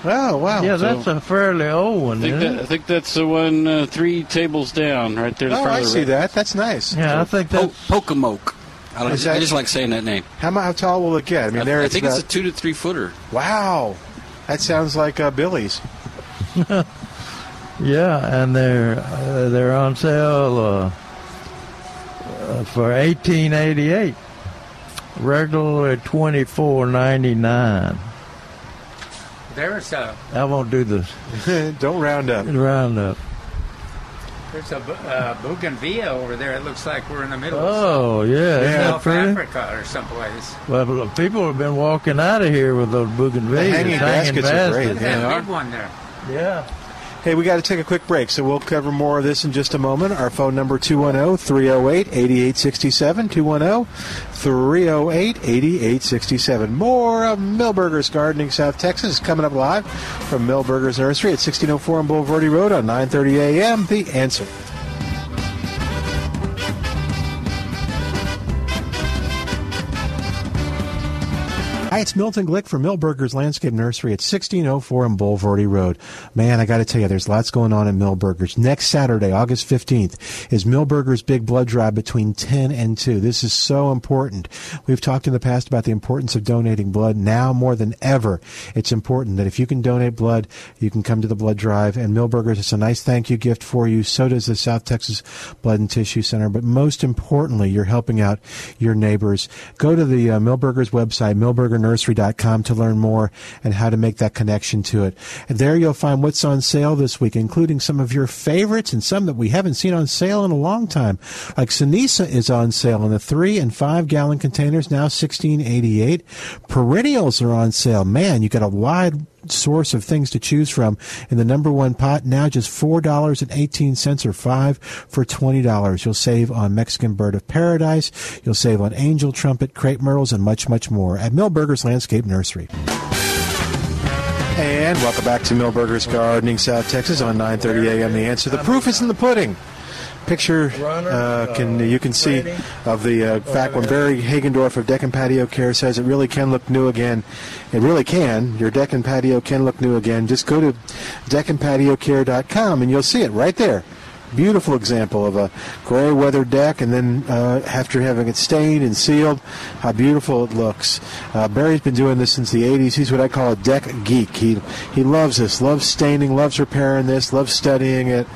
Oh, wow. Yeah, so- that's a fairly old I one, think, isn't that, I think that's the one uh, three tables down, right there. in Oh, I see red- that. That's nice. Yeah, I think Po- that's... Pocomoke. I, like, Is that- I just like saying that name. How, how tall will it get? I mean, there I, I it's think about, it's a two to three footer. wow. That sounds like uh, Billy's. Yeah, and they're uh, they're on sale uh, uh, for eighteen eighty eight. Regular twenty four ninety nine. There's a I won't do this. Don't round up. Round up. there's a bu- uh, bougainvillea over there. It looks like we're in the middle Oh yeah, isn't of South pretty? Africa or someplace. Well, people have been walking out of here with those bougainvilleas, The hanging baskets are great. Look Yeah, that big one there. Yeah. Hey, we got to take a quick break, so we'll cover more of this in just a moment. Our phone number 210-308-8867, 210-308-8867. More of Milberger's Gardening South Texas coming up live from Milberger's Nursery at 1604 on Bulverde Road on 9:30 a.m. The Answer. Hi, it's Milton Glick from Milberger's Landscape Nursery at 1604 on Bulverde Road. Man, I got to tell you, there's lots going on at Milberger's. Next Saturday, August 15th, is Milberger's Big Blood Drive between 10 and 2. This is so important. We've talked in the past about the importance of donating blood. Now more than ever, it's important that if you can donate blood, you can come to the blood drive. And Milberger's, it's a nice thank you gift for you. So does the South Texas Blood and Tissue Center. But most importantly, you're helping out your neighbors. Go to the uh, Milberger's website, Milberger milbergernursery.com to learn more and how to make that connection to it. And there you'll find what's on sale this week, including some of your favorites and some that we haven't seen on sale in a long time. Like Cenizo is on sale in the three and five gallon containers, now sixteen eighty eight. Perennials are on sale. Man, you got a wide source of things to choose from. In the number one pot now just four dollars and eighteen cents or five for twenty dollars. You'll save on mexican bird of paradise. You'll save on angel trumpet crepe myrtles and much much more at milberger's landscape nursery. And welcome back to milberger's gardening south texas on 9.30 a.m the answer. The proof is in the pudding picture uh, can you can see of the uh, fact when Barry Hagendorf of Deck and Patio Care says it really can look new again. It really can. Your deck and patio can look new again. Just go to deckandpatiocare.com and you'll see it right there. Beautiful example of a gray weather deck, and then uh, after having it stained and sealed, how beautiful it looks. Uh, Barry's been doing this since the 80s. He's what I call a deck geek. He he loves this, loves staining, loves repairing this, loves studying it.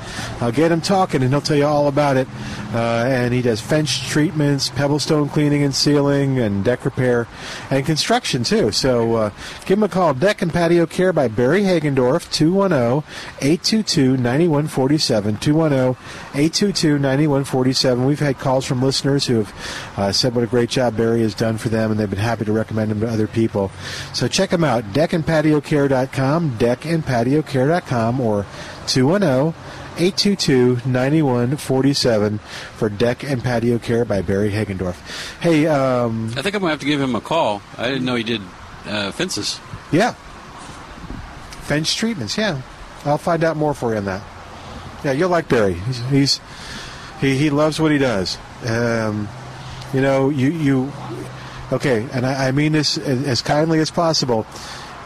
I'll get him talking, and he'll tell you all about it. Uh, and he does fence treatments, pebblestone cleaning and sealing, and deck repair, and construction too. So uh, give him a call. Deck and Patio Care by Barry Hagendorf, 210-822-9147, 210-822-9147. We've had calls from listeners who have uh, said what a great job Barry has done for them, and they've been happy to recommend him to other people. So check him out, deckandpatiocare.com, deckandpatiocare.com, or 210- 822-9147 for Deck and Patio Care by Barry Hagendorf. Hey, um, I think I'm gonna have to give him a call. I didn't know he did uh, fences. yeah. Fence treatments, yeah. I'll find out more for you on that. Yeah, you'll like Barry. He's, he's he, he loves what he does. Um, you know, you you okay, and I, I mean this as, as kindly as possible.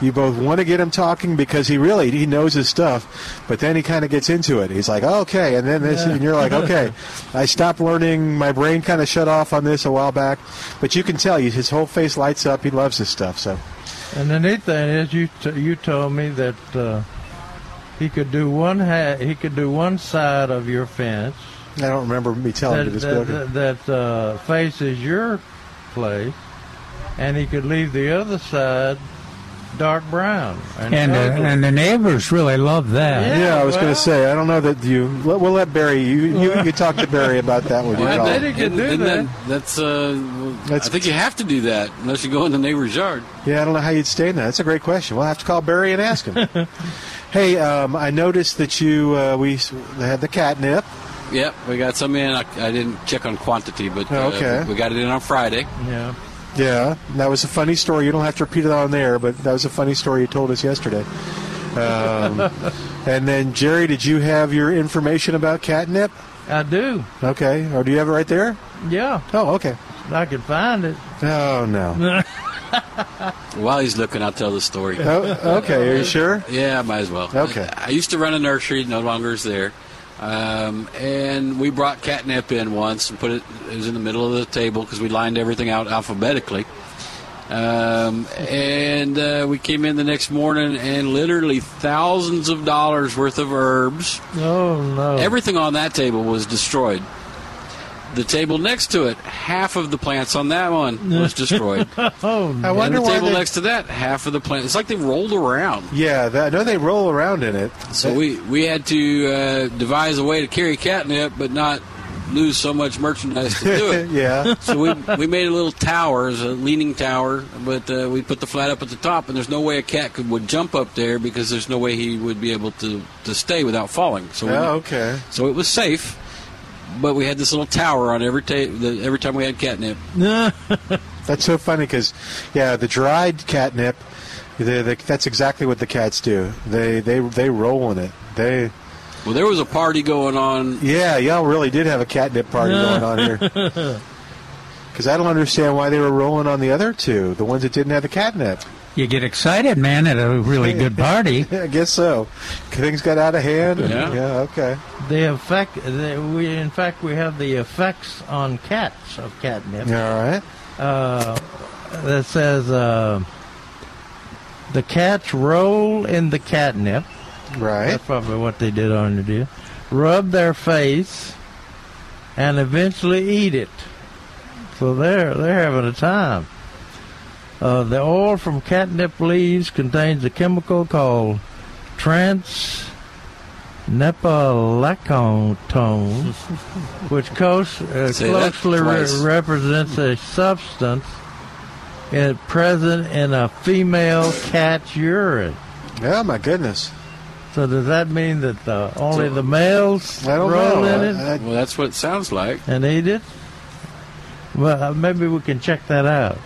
You both want to get him talking because he really he knows his stuff, but then he kind of gets into it. He's like, oh, okay, and then this, and you're like, okay. I stopped learning. My brain kind of shut off on this a while back, but you can tell his whole face lights up. He loves this stuff. So And the neat thing is, you t- you told me that uh, he could do one ha- he could do one side of your fence I don't remember me telling that you this. that, but- that, that uh, faces your place, and he could leave the other side dark brown. And uh, and the neighbors really love that. yeah, I was going to say. I don't know that you. We'll we'll let Barry. You you, you talk to Barry about that when you Well, call. I bet he could do and that. then that's, uh, That's- I think you have to do that unless you go in the neighbor's yard. Yeah, I don't know how you'd stay in that. That's a great question. We'll have to call Barry and ask him. hey, um, I noticed that you uh, we had the catnip. Yep, we got some in. I, I didn't check on quantity, but uh, Oh, okay. we got it in on Friday. yeah. Yeah, that was a funny story. You don't have to repeat it on there, but that was a funny story you told us yesterday. Um, and then Jerry, did you have your information about catnip? I do. Okay, or do you have it right there? Yeah, Oh, okay. I could find it. Oh no. While he's looking, I'll tell the story. Oh, okay, are you sure? Yeah, I might as well. Okay. I used to run a nursery, no longer is there. Um, and we brought catnip in once and put it, it was in the middle of the table because we lined everything out alphabetically. Um, and uh, we came in the next morning and literally thousands of dollars worth of herbs. Oh no! Everything on that table was destroyed. The table next to it, half of the plants on that one was destroyed. oh I wonder and the why table they- next to that, half of the plants. It's like they rolled around. Yeah, that, I know they roll around in it. So we, we had to uh, devise a way to carry catnip, but not lose so much merchandise to do it. yeah. So we, we made a little tower, as a leaning tower, but uh, we put the flat up at the top, and there's no way a cat could would jump up there because there's no way he would be able to, to stay without falling. So we, Oh, okay. so it was safe, but we had this little tower on every ta- the, every time we had catnip. That's so funny because, yeah, the dried catnip. They, they, that's exactly what the cats do. They they they roll in it. They Well, there was a party going on. yeah, y'all really did have a catnip party going on here. Because I don't understand why they were rolling on the other two, the ones that didn't have the catnip. You get excited, man, at a really good party. I guess so. Things got out of hand. and- Yeah. yeah. Okay. The effect. The, we in fact we have the effects on cats of catnip. All right. Uh, that says uh, the cats roll in the catnip. Right. That's probably what they did on the deal. Rub their face, and eventually eat it. So they're they're having a time. Uh, the oil from catnip leaves contains a chemical called trans nepetalactone, which close, uh, closely re- represents a substance in, present in a female cat's urine. Oh my goodness! So does that mean that uh, only So- the males I roll know. in it I- I- Well, that's what it sounds like. and eat it? Well, uh, maybe we can check that out.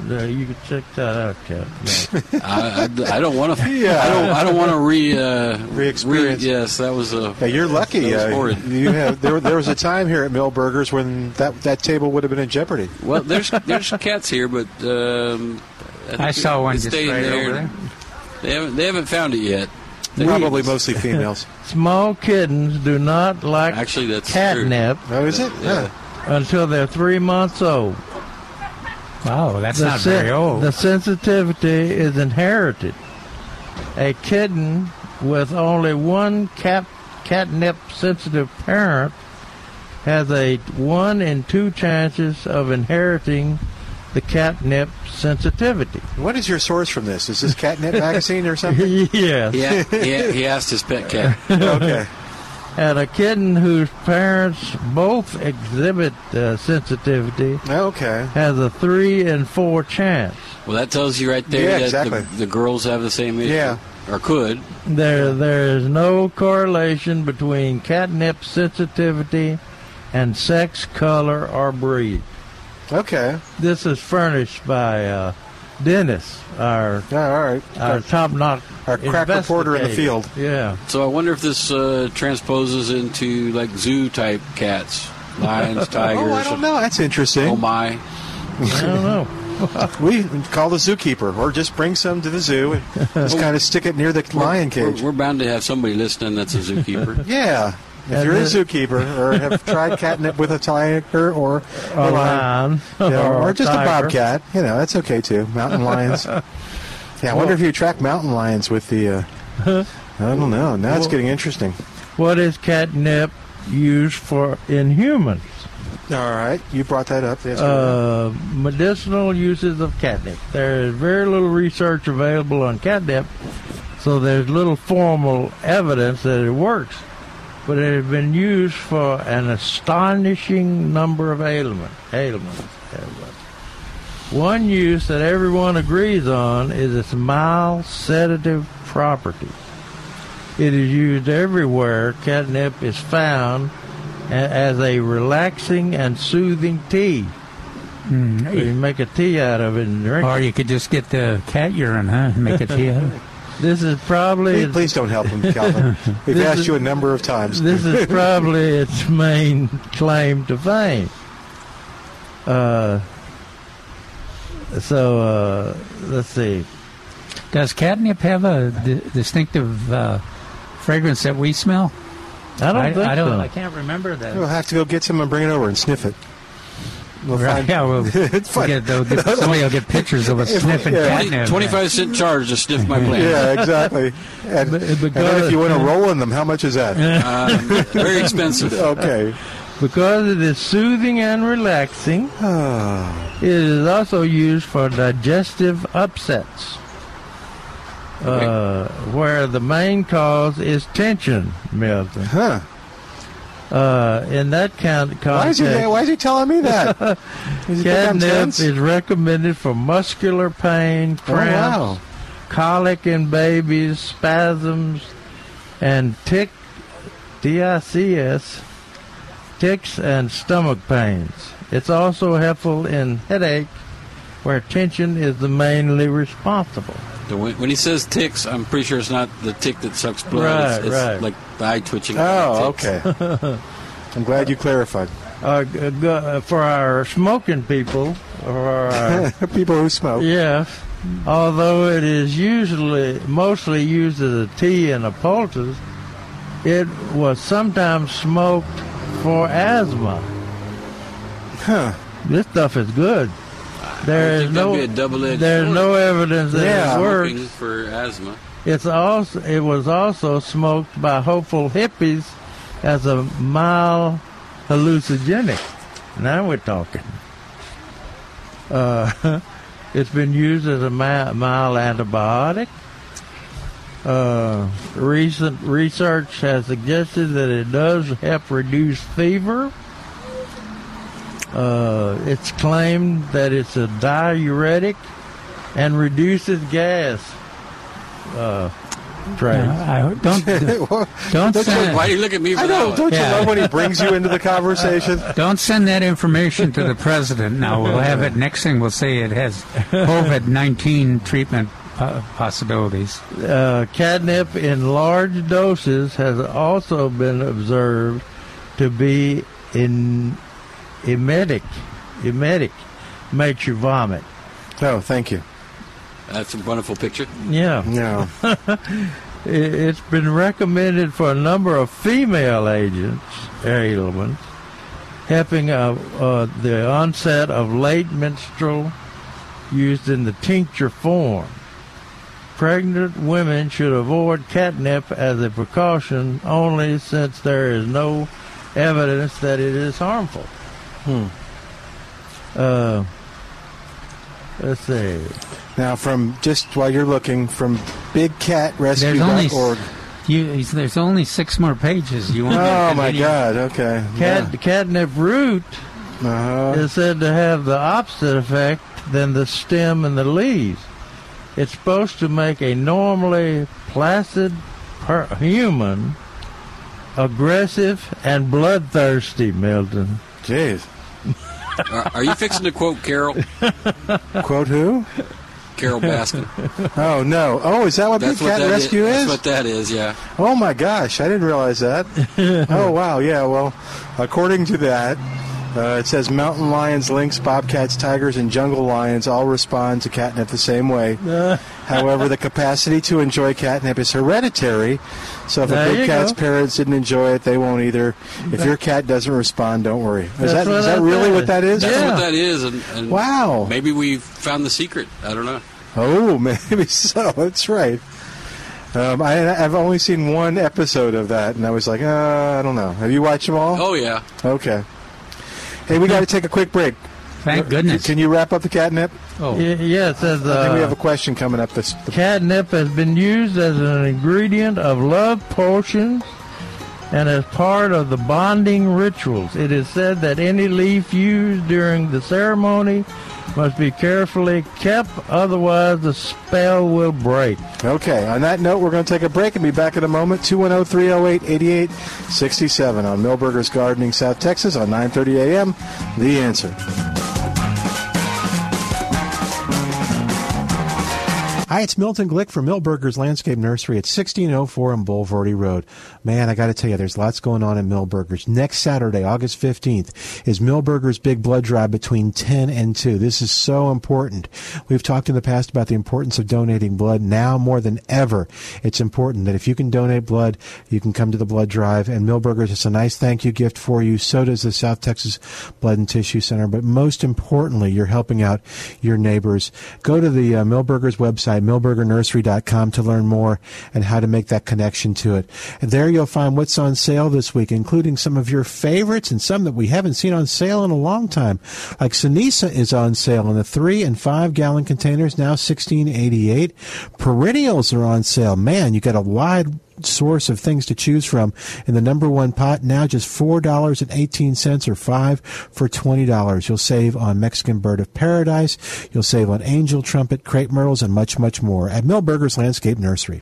Uh, you can check that out, Captain. I, I, I don't want to. Yeah. I don't. I don't want to re. Uh, Re-experience. Re, yes, that was a. Yeah, you're lucky. That was Uh, you have there. There was a time here at Milberger's when that that table would have been in jeopardy. Well, there's there's cats here, but um, think I saw one just right there. over there. They haven't they haven't found it yet. Probably mostly females. Small kittens do not like Actually, that's catnip Oh, is it? Yeah. until they're three months old. Wow, that's the not sen- very old. The sensitivity is inherited. A kitten with only one cat catnip sensitive parent has a one in two chances of inheriting the catnip sensitivity. What is your source from this? Is this catnip magazine or something? yes. Yeah, he, he asked his pet cat. okay. And a kitten whose parents both exhibit uh, sensitivity Okay. has a three in four chance. Well, that tells you right there Yeah, that exactly. the, the girls have the same issue. Yeah. Or could. There, there is no correlation between catnip sensitivity and sex, color, or breed. Okay. This is furnished by uh, Dennis, our Yeah, all right. our top notch our crack reporter in the field. Yeah, So I wonder if this uh, transposes into like zoo type cats, lions, tigers. Oh, I don't know. That's interesting. Oh my! I don't know. We call the zookeeper, or just bring some to the zoo and just kind of stick it near the lion We're, cage. we're bound to have somebody listening that's a zookeeper. Yeah. If And you're a zookeeper or have tried catnip with a tiger or A lion, yeah, or, a just a bobcat, you know, that's okay too. Mountain lions. Yeah, I wonder if you track mountain lions with the. Uh, I don't know. Now it's getting interesting. What is catnip used for in humans? All right, you brought that up. Uh, medicinal uses of catnip. There is very little research available on catnip, so there's little formal evidence that it works. But it has been used for an astonishing number of ailment, ailments. ailments. One use that everyone agrees on is its mild sedative properties. It is used everywhere catnip is found as a relaxing and soothing tea. Mm, So you make a tea out of it and drink or it. you could just get the cat urine, huh? and Make a tea out of it. This is probably please, please don't help him, Calvin. We've asked is- you a number of times. this is probably its main claim to fame. Uh, so uh, let's see. Does catnip have a distinctive uh, fragrance that we smell? I don't I, think I don't. so. I can't remember that. We'll have to go get some and bring it over and sniff it. We'll Right, find- yeah, well, it's we'll get, they'll get, somebody will get pictures of us sniffing yeah. catnip. Twenty-five cent charge to sniff my plant. Yeah, exactly. And, But- and then if you want to roll in them, how much is that? Um, very expensive. Okay. Because it is soothing and relaxing, Ah, it is also used for digestive upsets. Uh, where the main cause is tension, Milton. huh. Uh, in that kind of Why is, he, why is he telling me that? Does he think I'm catnip is recommended for muscular pain, Oh, cramps, wow. colic in babies, spasms, and tick, TICS, ticks and stomach pains. It's also helpful in headache, where tension is the mainly responsible. When, when he says ticks, I'm pretty sure it's not the tick that sucks blood. Right, it's, it's right. like the eye twitching. Oh, okay. I'm glad you clarified. Uh, g- g- uh, for our smoking people, or our People who smoke. Yeah. Although it is usually mostly used as a tea and a poultice, it was sometimes smoked for asthma. Huh. This stuff is good. I There think is that'd no be a double-edged there's sword. no evidence that Yeah. it works. For asthma. It's also it was also smoked by hopeful hippies as a mild hallucinogenic. Now we're talking. Uh, It's been used as a mi- mild antibiotic. Uh, recent research has suggested that it does help reduce fever. Uh, it's claimed that it's a diuretic and reduces gas. Uh, Trey. I, don't don't send Why do you look at me for I know. one? Don't you Yeah. love when he brings you into the conversation? don't send that information to the president. Now we'll have it. Next thing we'll say it has COVID nineteen treatment possibilities. uh, catnip in large doses has also been observed to be in emetic. Emetic makes you vomit. Oh, thank you. That's a wonderful picture. Yeah, No. It- it's been recommended for a number of female agents, ailments, helping uh, uh, the onset of late menstrual, used in the tincture form. Pregnant women should avoid catnip as a precaution only since there is no evidence that it is harmful. Uh, let's see. Now, from just while you're looking, from There's only BigCatRescue.org. you, there's only six more pages. You want Oh my? God! Okay. Cat, Catnip root Uh-huh. is said to have the opposite effect than the stem and the leaves. It's supposed to make a normally placid per- human aggressive and bloodthirsty, Milton. Jeez. Are, are you fixing to quote Carole? Quote who? Carole Baskin. Oh no! Oh, is that what That's Big Cat that Rescue is. is? That's what that is. Yeah. Oh my gosh, I didn't realize that. oh wow, yeah. Well, according to that, uh, it says mountain lions, lynx, bobcats, tigers, and jungle lions all respond to catnip the same way. However, the capacity to enjoy catnip is hereditary. So if There a big cat's go. parents didn't enjoy it, they won't either. If your cat doesn't respond, don't worry. Is That's that that really what that is? That's Yeah. what that is. And, and Wow. Maybe we found the secret. I don't know. Oh, maybe so. That's right. Um, I, I've only seen one episode of that, and I was like, uh, I don't know. Have you watched them all? Oh yeah. Okay. Hey, we got to take a quick break. Thank goodness. Can you wrap up the catnip? oh, Y- yeah, it says I think we have uh, a question coming up. This. catnip has been used as an ingredient of love potions and as part of the bonding rituals. It is said that any leaf used during the ceremony must be carefully kept, otherwise the spell will break. Okay. On that note, we're going to take a break and be back in a moment. 210-308-8867 on Milberger's Gardening, South Texas on 9:30 a.m. The answer. Hi, it's Milton Glick from Milberger's Landscape Nursery at 1604 on Bulverde Road. Man, I got to tell you, there's lots going on at Milberger's. Next Saturday, August 15th, is Milberger's Big Blood Drive between 10 and 2. This is so important. We've talked in the past about the importance of donating blood. Now more than ever, it's important that if you can donate blood, you can come to the blood drive. And Milberger's, it's a nice thank you gift for you. So does the South Texas Blood and Tissue Center. But most importantly, you're helping out your neighbors. Go to the uh, Milberger's website, milbergernursery.com, to learn more and how to make that connection to it. And there you'll find what's on sale this week, including some of your favorites and some that we haven't seen on sale in a long time. Like Cenizo is on sale in the three and five gallon containers, now sixteen eighty eight. Perennials are on sale. Man, you got a wide source of things to choose from. In the number one pot now just four dollars and eighteen cents or five for twenty dollars. You'll save on mexican bird of paradise. You'll save on angel trumpet crepe myrtles and much much more at milberger's landscape nursery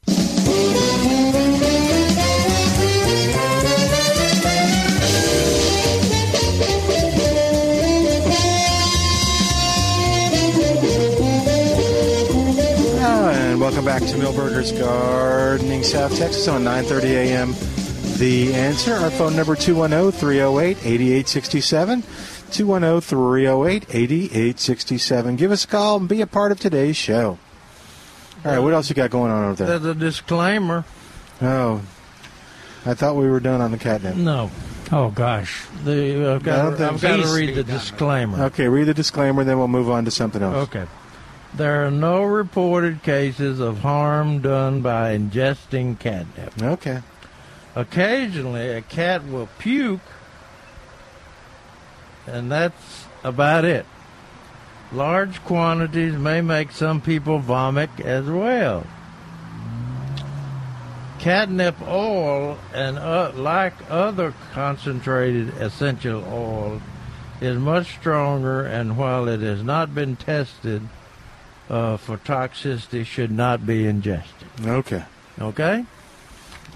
back to milberger's gardening south texas on 9.30 a.m the answer our phone number 210-308-8867 210-308-8867 give us a call and be a part of today's show all right what else you got going on over there There's a disclaimer. oh i thought we were done on the catnip No. oh gosh. The, I've got, think I've got to read the disclaimer. okay read the disclaimer then we'll move on to something else Okay. There are no reported cases of harm done by ingesting catnip. okay Occasionally, a cat will puke, and that's about it. Large quantities may make some people vomit as well. Catnip oil and uh, like other concentrated essential oil is much stronger and while it has not been tested uh, for toxicity should not be ingested. Okay. Okay?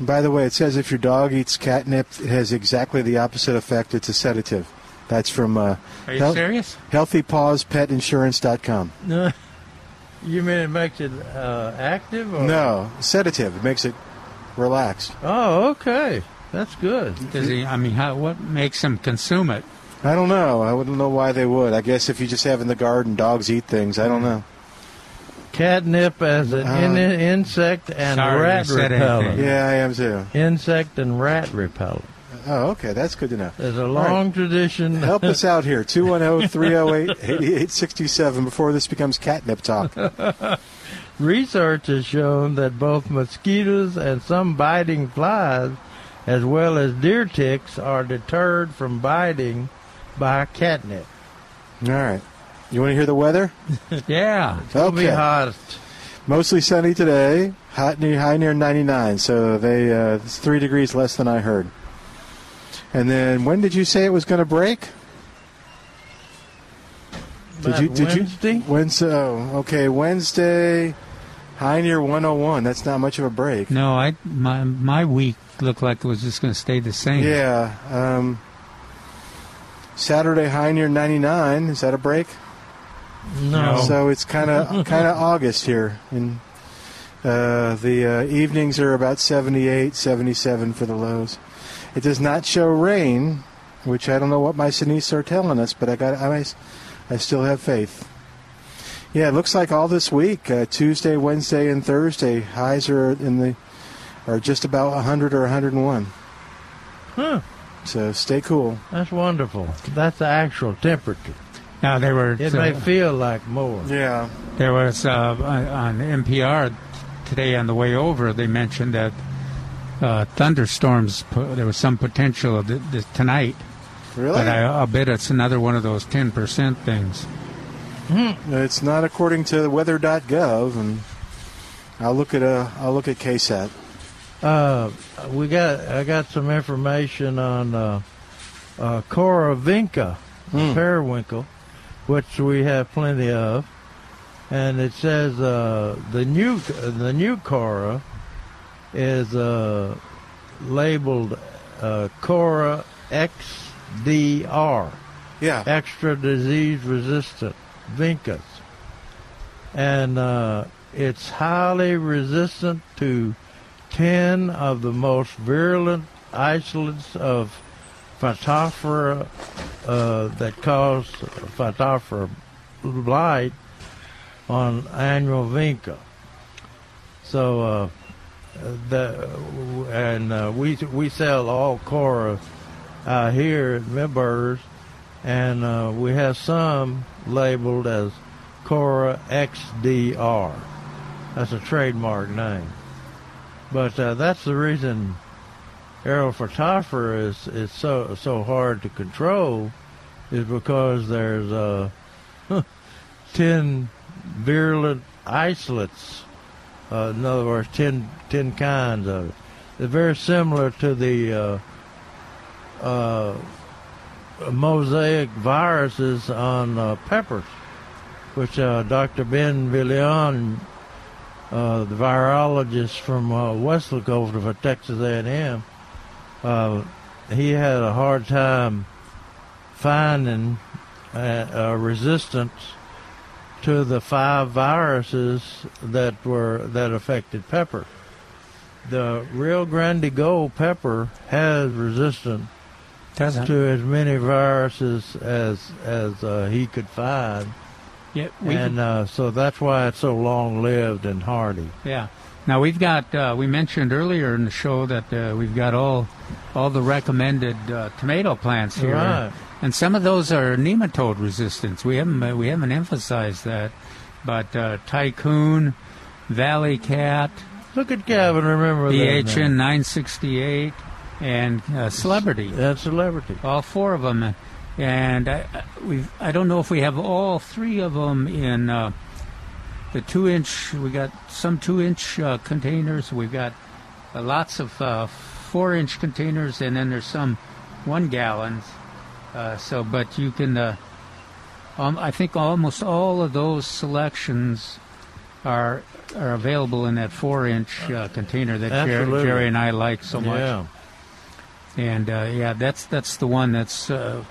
By the way, it says if your dog eats catnip, it has exactly the opposite effect. It's a sedative. That's from uh, Are you serious? HealthyPawsPetInsurance.com. No. You mean it makes it uh, active? Or? No, sedative. It makes it relax. Oh, okay. That's good. Does he? I mean, how, what makes him consume it? I don't know. I wouldn't know why they would. I guess if you just have in the garden, dogs eat things. I don't know. Catnip as an in- Uh, insect and Sorry, rat repellent. anything. Yeah, I am too. Insect and rat repellent. Oh, okay. That's good to know. There's a All right. long tradition. Help us out here. oh, 210 308 8867 before this becomes catnip talk. Research has shown that both mosquitoes and some biting flies, as well as deer ticks, are deterred from biting by catnip. All right. You want to hear the weather? Yeah. It'll be hot. Mostly sunny today. Hot near high near 99. So they uh, it's three degrees less than I heard. And then when did you say it was going to break? Did you? Did Wednesday? you? Wednesday. Oh, okay. Wednesday. High near 101. That's not much of a break. No, I my my week looked like it was just going to stay the same. Yeah. Um, Saturday high near 99. Is that a break? No. So it's kind of kind of August here, and uh, the uh, evenings are about 78, 77 for the lows. It does not show rain, which I don't know what my Cenizo are telling us, but I got I, I still have faith. Yeah, it looks like all this week, uh, Tuesday, Wednesday, and Thursday, highs are in the are just about 100 or 101. Huh. So stay cool. That's wonderful. That's the actual temperature. Now they were. It may feel like more. Yeah. There was uh, on on NPR today on the way over. They mentioned that uh, thunderstorms. There was some potential of th- th- tonight, Really? but I, I'll bet it's another one of those ten percent things. It's not according to weather.gov, and I'll look at uh, I'll look at KSAT. Uh, we got I got some information on uh, uh, Cora vinca, Hmm. periwinkle, which we have plenty of, and it says uh, the new the new Cora is uh, labeled uh, Cora XDR, Yeah. extra disease resistant vincas, and uh, it's highly resistant to 10 of the most virulent isolates of Phytophthora uh, that cause Phytophthora blight on annual vinca. So, uh, the, and uh, we we sell all Cora out here at Milberger's, and uh, we have some labeled as Cora XDR. That's a trademark name. But uh, that's the reason Aerophytophthora is, is so so hard to control, is because there's uh, ten virulent isolates. Uh, in other words, 10, 10 kinds of it. They're very similar to the uh, uh, mosaic viruses on uh, peppers, which Dr. Ben Villalon uh, the virologist from uh, Weslaco for Texas A&M, uh, he had a hard time finding uh, a resistance to the five viruses that were that affected pepper. The Rio Grande Gold pepper has resistance Doesn't to as many viruses as as uh, he could find, yeah, and uh, so that's why it's so long lived and hardy. Yeah. Now we've got. Uh, we mentioned earlier in the show that uh, we've got all all the recommended uh, tomato plants here, Right. and some of those are nematode resistance. We haven't uh, we haven't emphasized that, but uh, Tycoon, Valley Cat, Look at Gavin, remember that. BHN now. 968, and uh, Celebrity. That's celebrity. All four of them. and I, we I don't know if we have all three of them in uh, the two inch. We got some two inch uh, containers. We've got uh, lots of uh, four inch containers, and then there's some one gallons. Uh, so, but you can. Uh, um, I think almost all of those selections are are available in that four inch uh, container that Jer- Absolutely. Jerry and I like so much. Yeah. And uh, yeah, that's that's the one that's uh,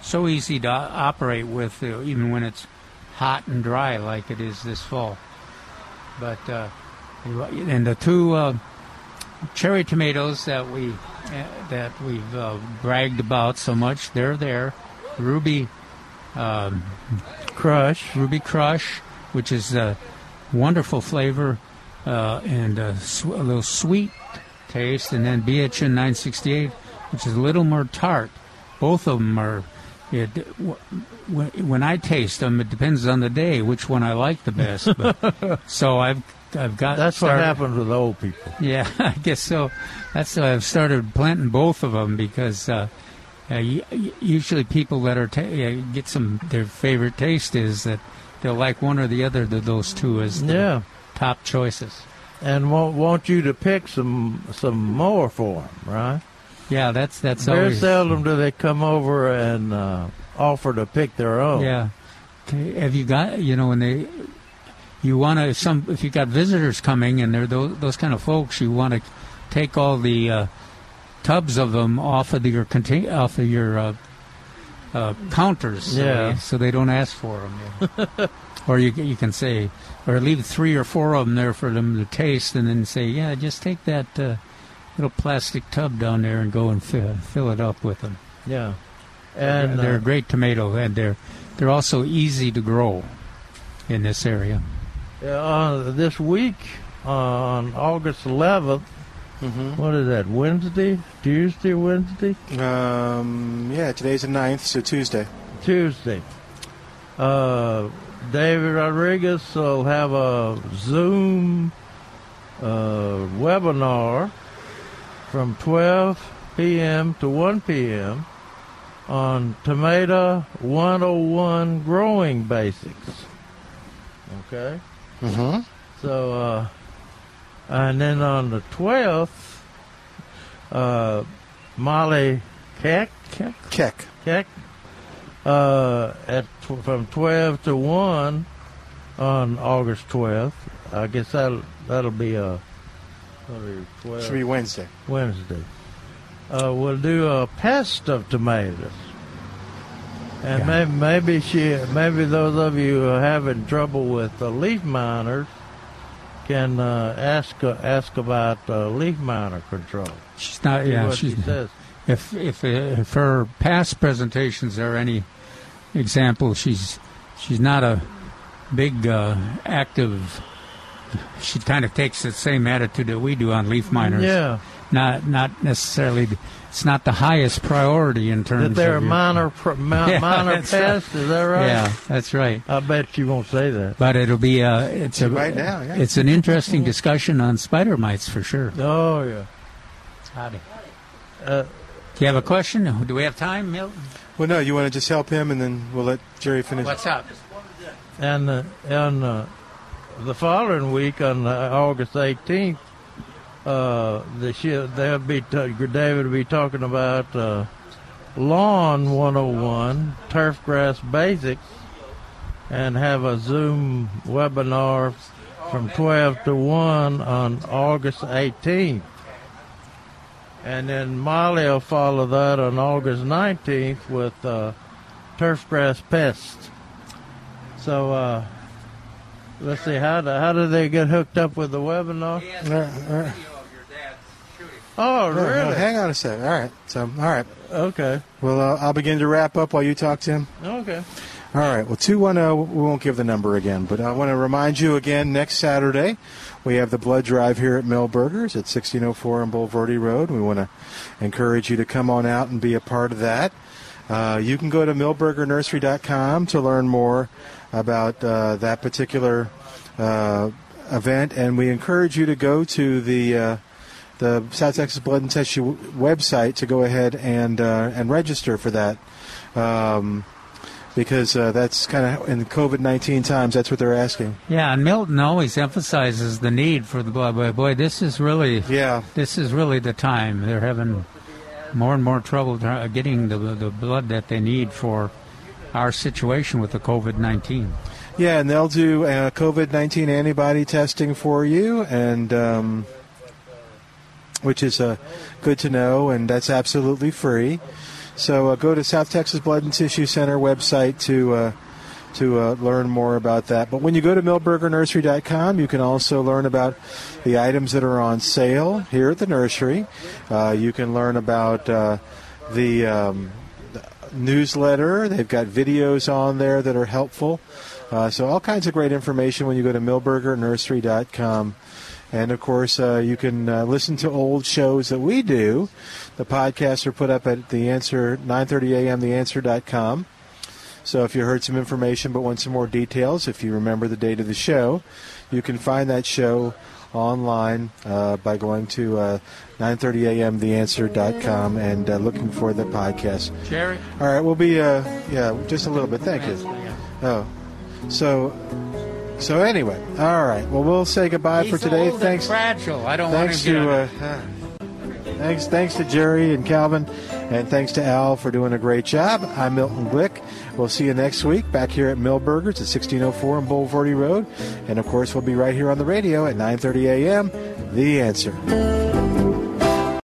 so easy to operate with, uh, even when it's hot and dry like it is this fall. But uh, and the two uh, cherry tomatoes that we uh, that we've uh, bragged about so much, they're there. Ruby um, Crush. Ruby Crush, which is a wonderful flavor uh, and a, sw- a little sweet taste, and then BHN 968, which is a little more tart. Both of them are. It, when I taste them, it depends on the day which one I like the best. But, so I've I've got That's what happens with old people. yeah, I guess so. That's why I've started planting both of them because uh, uh, usually people that are ta- get some their favorite taste is that they'll like one or the other of those two as Yeah. top choices. And want, want you to pick some some more for them, right? Yeah, that's that's Very always seldom do they come over and uh, offer to pick their own. yeah. Okay, Have you got you know when they you want to some if you got visitors coming and they're those, those kind of folks you want to take all the uh, tubs of them off of your contain off of your uh, uh, counters Yeah. so they don't ask for them or you you can say or leave three or four of them there for them to taste and then say yeah just take that uh, little plastic tub down there and go and fill, fill it up with them Yeah. And they're uh, a great tomato, and they're they're also easy to grow in this area. uh, this week on August 11th, Mm-hmm. what is that? Wednesday, Tuesday, Wednesday, Um, yeah, today's the 9th, so Tuesday. Tuesday. Uh, David Rodriguez will have a Zoom uh, webinar from 12 p.m. to 1 p.m. on Tomato 101 growing basics. Okay? Mm-hmm. So, uh, and then on the 12th, uh, Molly Keck, Keck, Keck. Keck uh, at tw- from 12 to 1 on August 12th. I guess that'll, that'll be a 12 Should be Wednesday. Wednesday. Uh, we'll do a pest of tomatoes. And Yeah. maybe, maybe she, maybe those of you who are having trouble with the leaf miners can uh, ask uh, ask about uh, leaf miner control. She's not. See Yeah, what she's. she says. If if if her past presentations are any example, she's she's not a big uh, active. She kind of takes the same attitude that we do on leaf miners. Yeah, Not not necessarily. It's not the highest priority in terms that they're a of your- minor pr- mi- Yeah, minor that's right. pest. Is that right? Yeah, that's right. I bet you won't say that. But it'll be uh, it's a Right now, yeah. it's an interesting discussion on spider mites for sure. Oh yeah. Howdy. Uh, Do you have a question? Do we have time, Milton? Well, no, you want to just help him, and then we'll let Jerry finish. What's up? And uh, and uh, the following week on uh, August 18th, uh, the they'll be t- David will be talking about uh, lawn 101 Turfgrass basics, and have a Zoom webinar from 12 to 1 on August 18th. And then Molly will follow that on August 19th with uh, turf grass pests. So uh, let's see how do, how do they get hooked up with the webinar? All right, all right. Oh, No, no, really? hang on a sec. All right. So, all right. Okay. Well, uh, I'll begin to wrap up while you talk to him. Okay. All right. Well, 210, we won't give the number again, but I want to remind you again next Saturday, we have the blood drive here at Milberger's at 1604 on Bulverde Road. We want to encourage you to come on out and be a part of that. Uh, you can go to milbergernursery.com to learn more about uh, that particular uh, event, and we encourage you to go to the uh, the South Texas Blood and Tissue website to go ahead and uh, and register for that Um, because uh, that's kind of in COVID 19 times, that's what they're asking. Yeah, and Milton always emphasizes the need for the blood. Boy, boy, this is really Yeah. this is really the time they're having more and more trouble getting the the blood that they need for our situation with the COVID nineteen. Yeah, and they'll do uh, COVID 19 antibody testing for you, and um, which is uh, good to know, and that's absolutely free. So uh, go to South Texas Blood and Tissue Center website to uh, to uh, learn more about that. But when you go to milbergernursery.com, you can also learn about the items that are on sale here at the nursery. Uh, you can learn about uh, the um, newsletter. They've got videos on there that are helpful. Uh, so all kinds of great information when you go to milbergernursery.com. And of course, uh, you can uh, listen to old shows that we do. The podcasts are put up at the answer 9:30 a.m. theanswer.com. So if you heard some information but want some more details, if you remember the date of the show, you can find that show online uh, by going to uh, 9:30 a.m. theanswer.com and uh, looking for the podcast. Jerry, All right, we'll be uh, yeah, just a little bit. Thank you. Oh, so so anyway, all right. Well, we'll say goodbye he's for today. Thanks. fragile. I don't Thanks want to to. uh, thanks thanks to Jerry and Calvin, and thanks to Al for doing a great job. I'm Milton Glick. We'll see you next week back here at Milberger's at 1604 on Bulverde Road, and of course we'll be right here on the radio at 9:30 a.m. The Answer.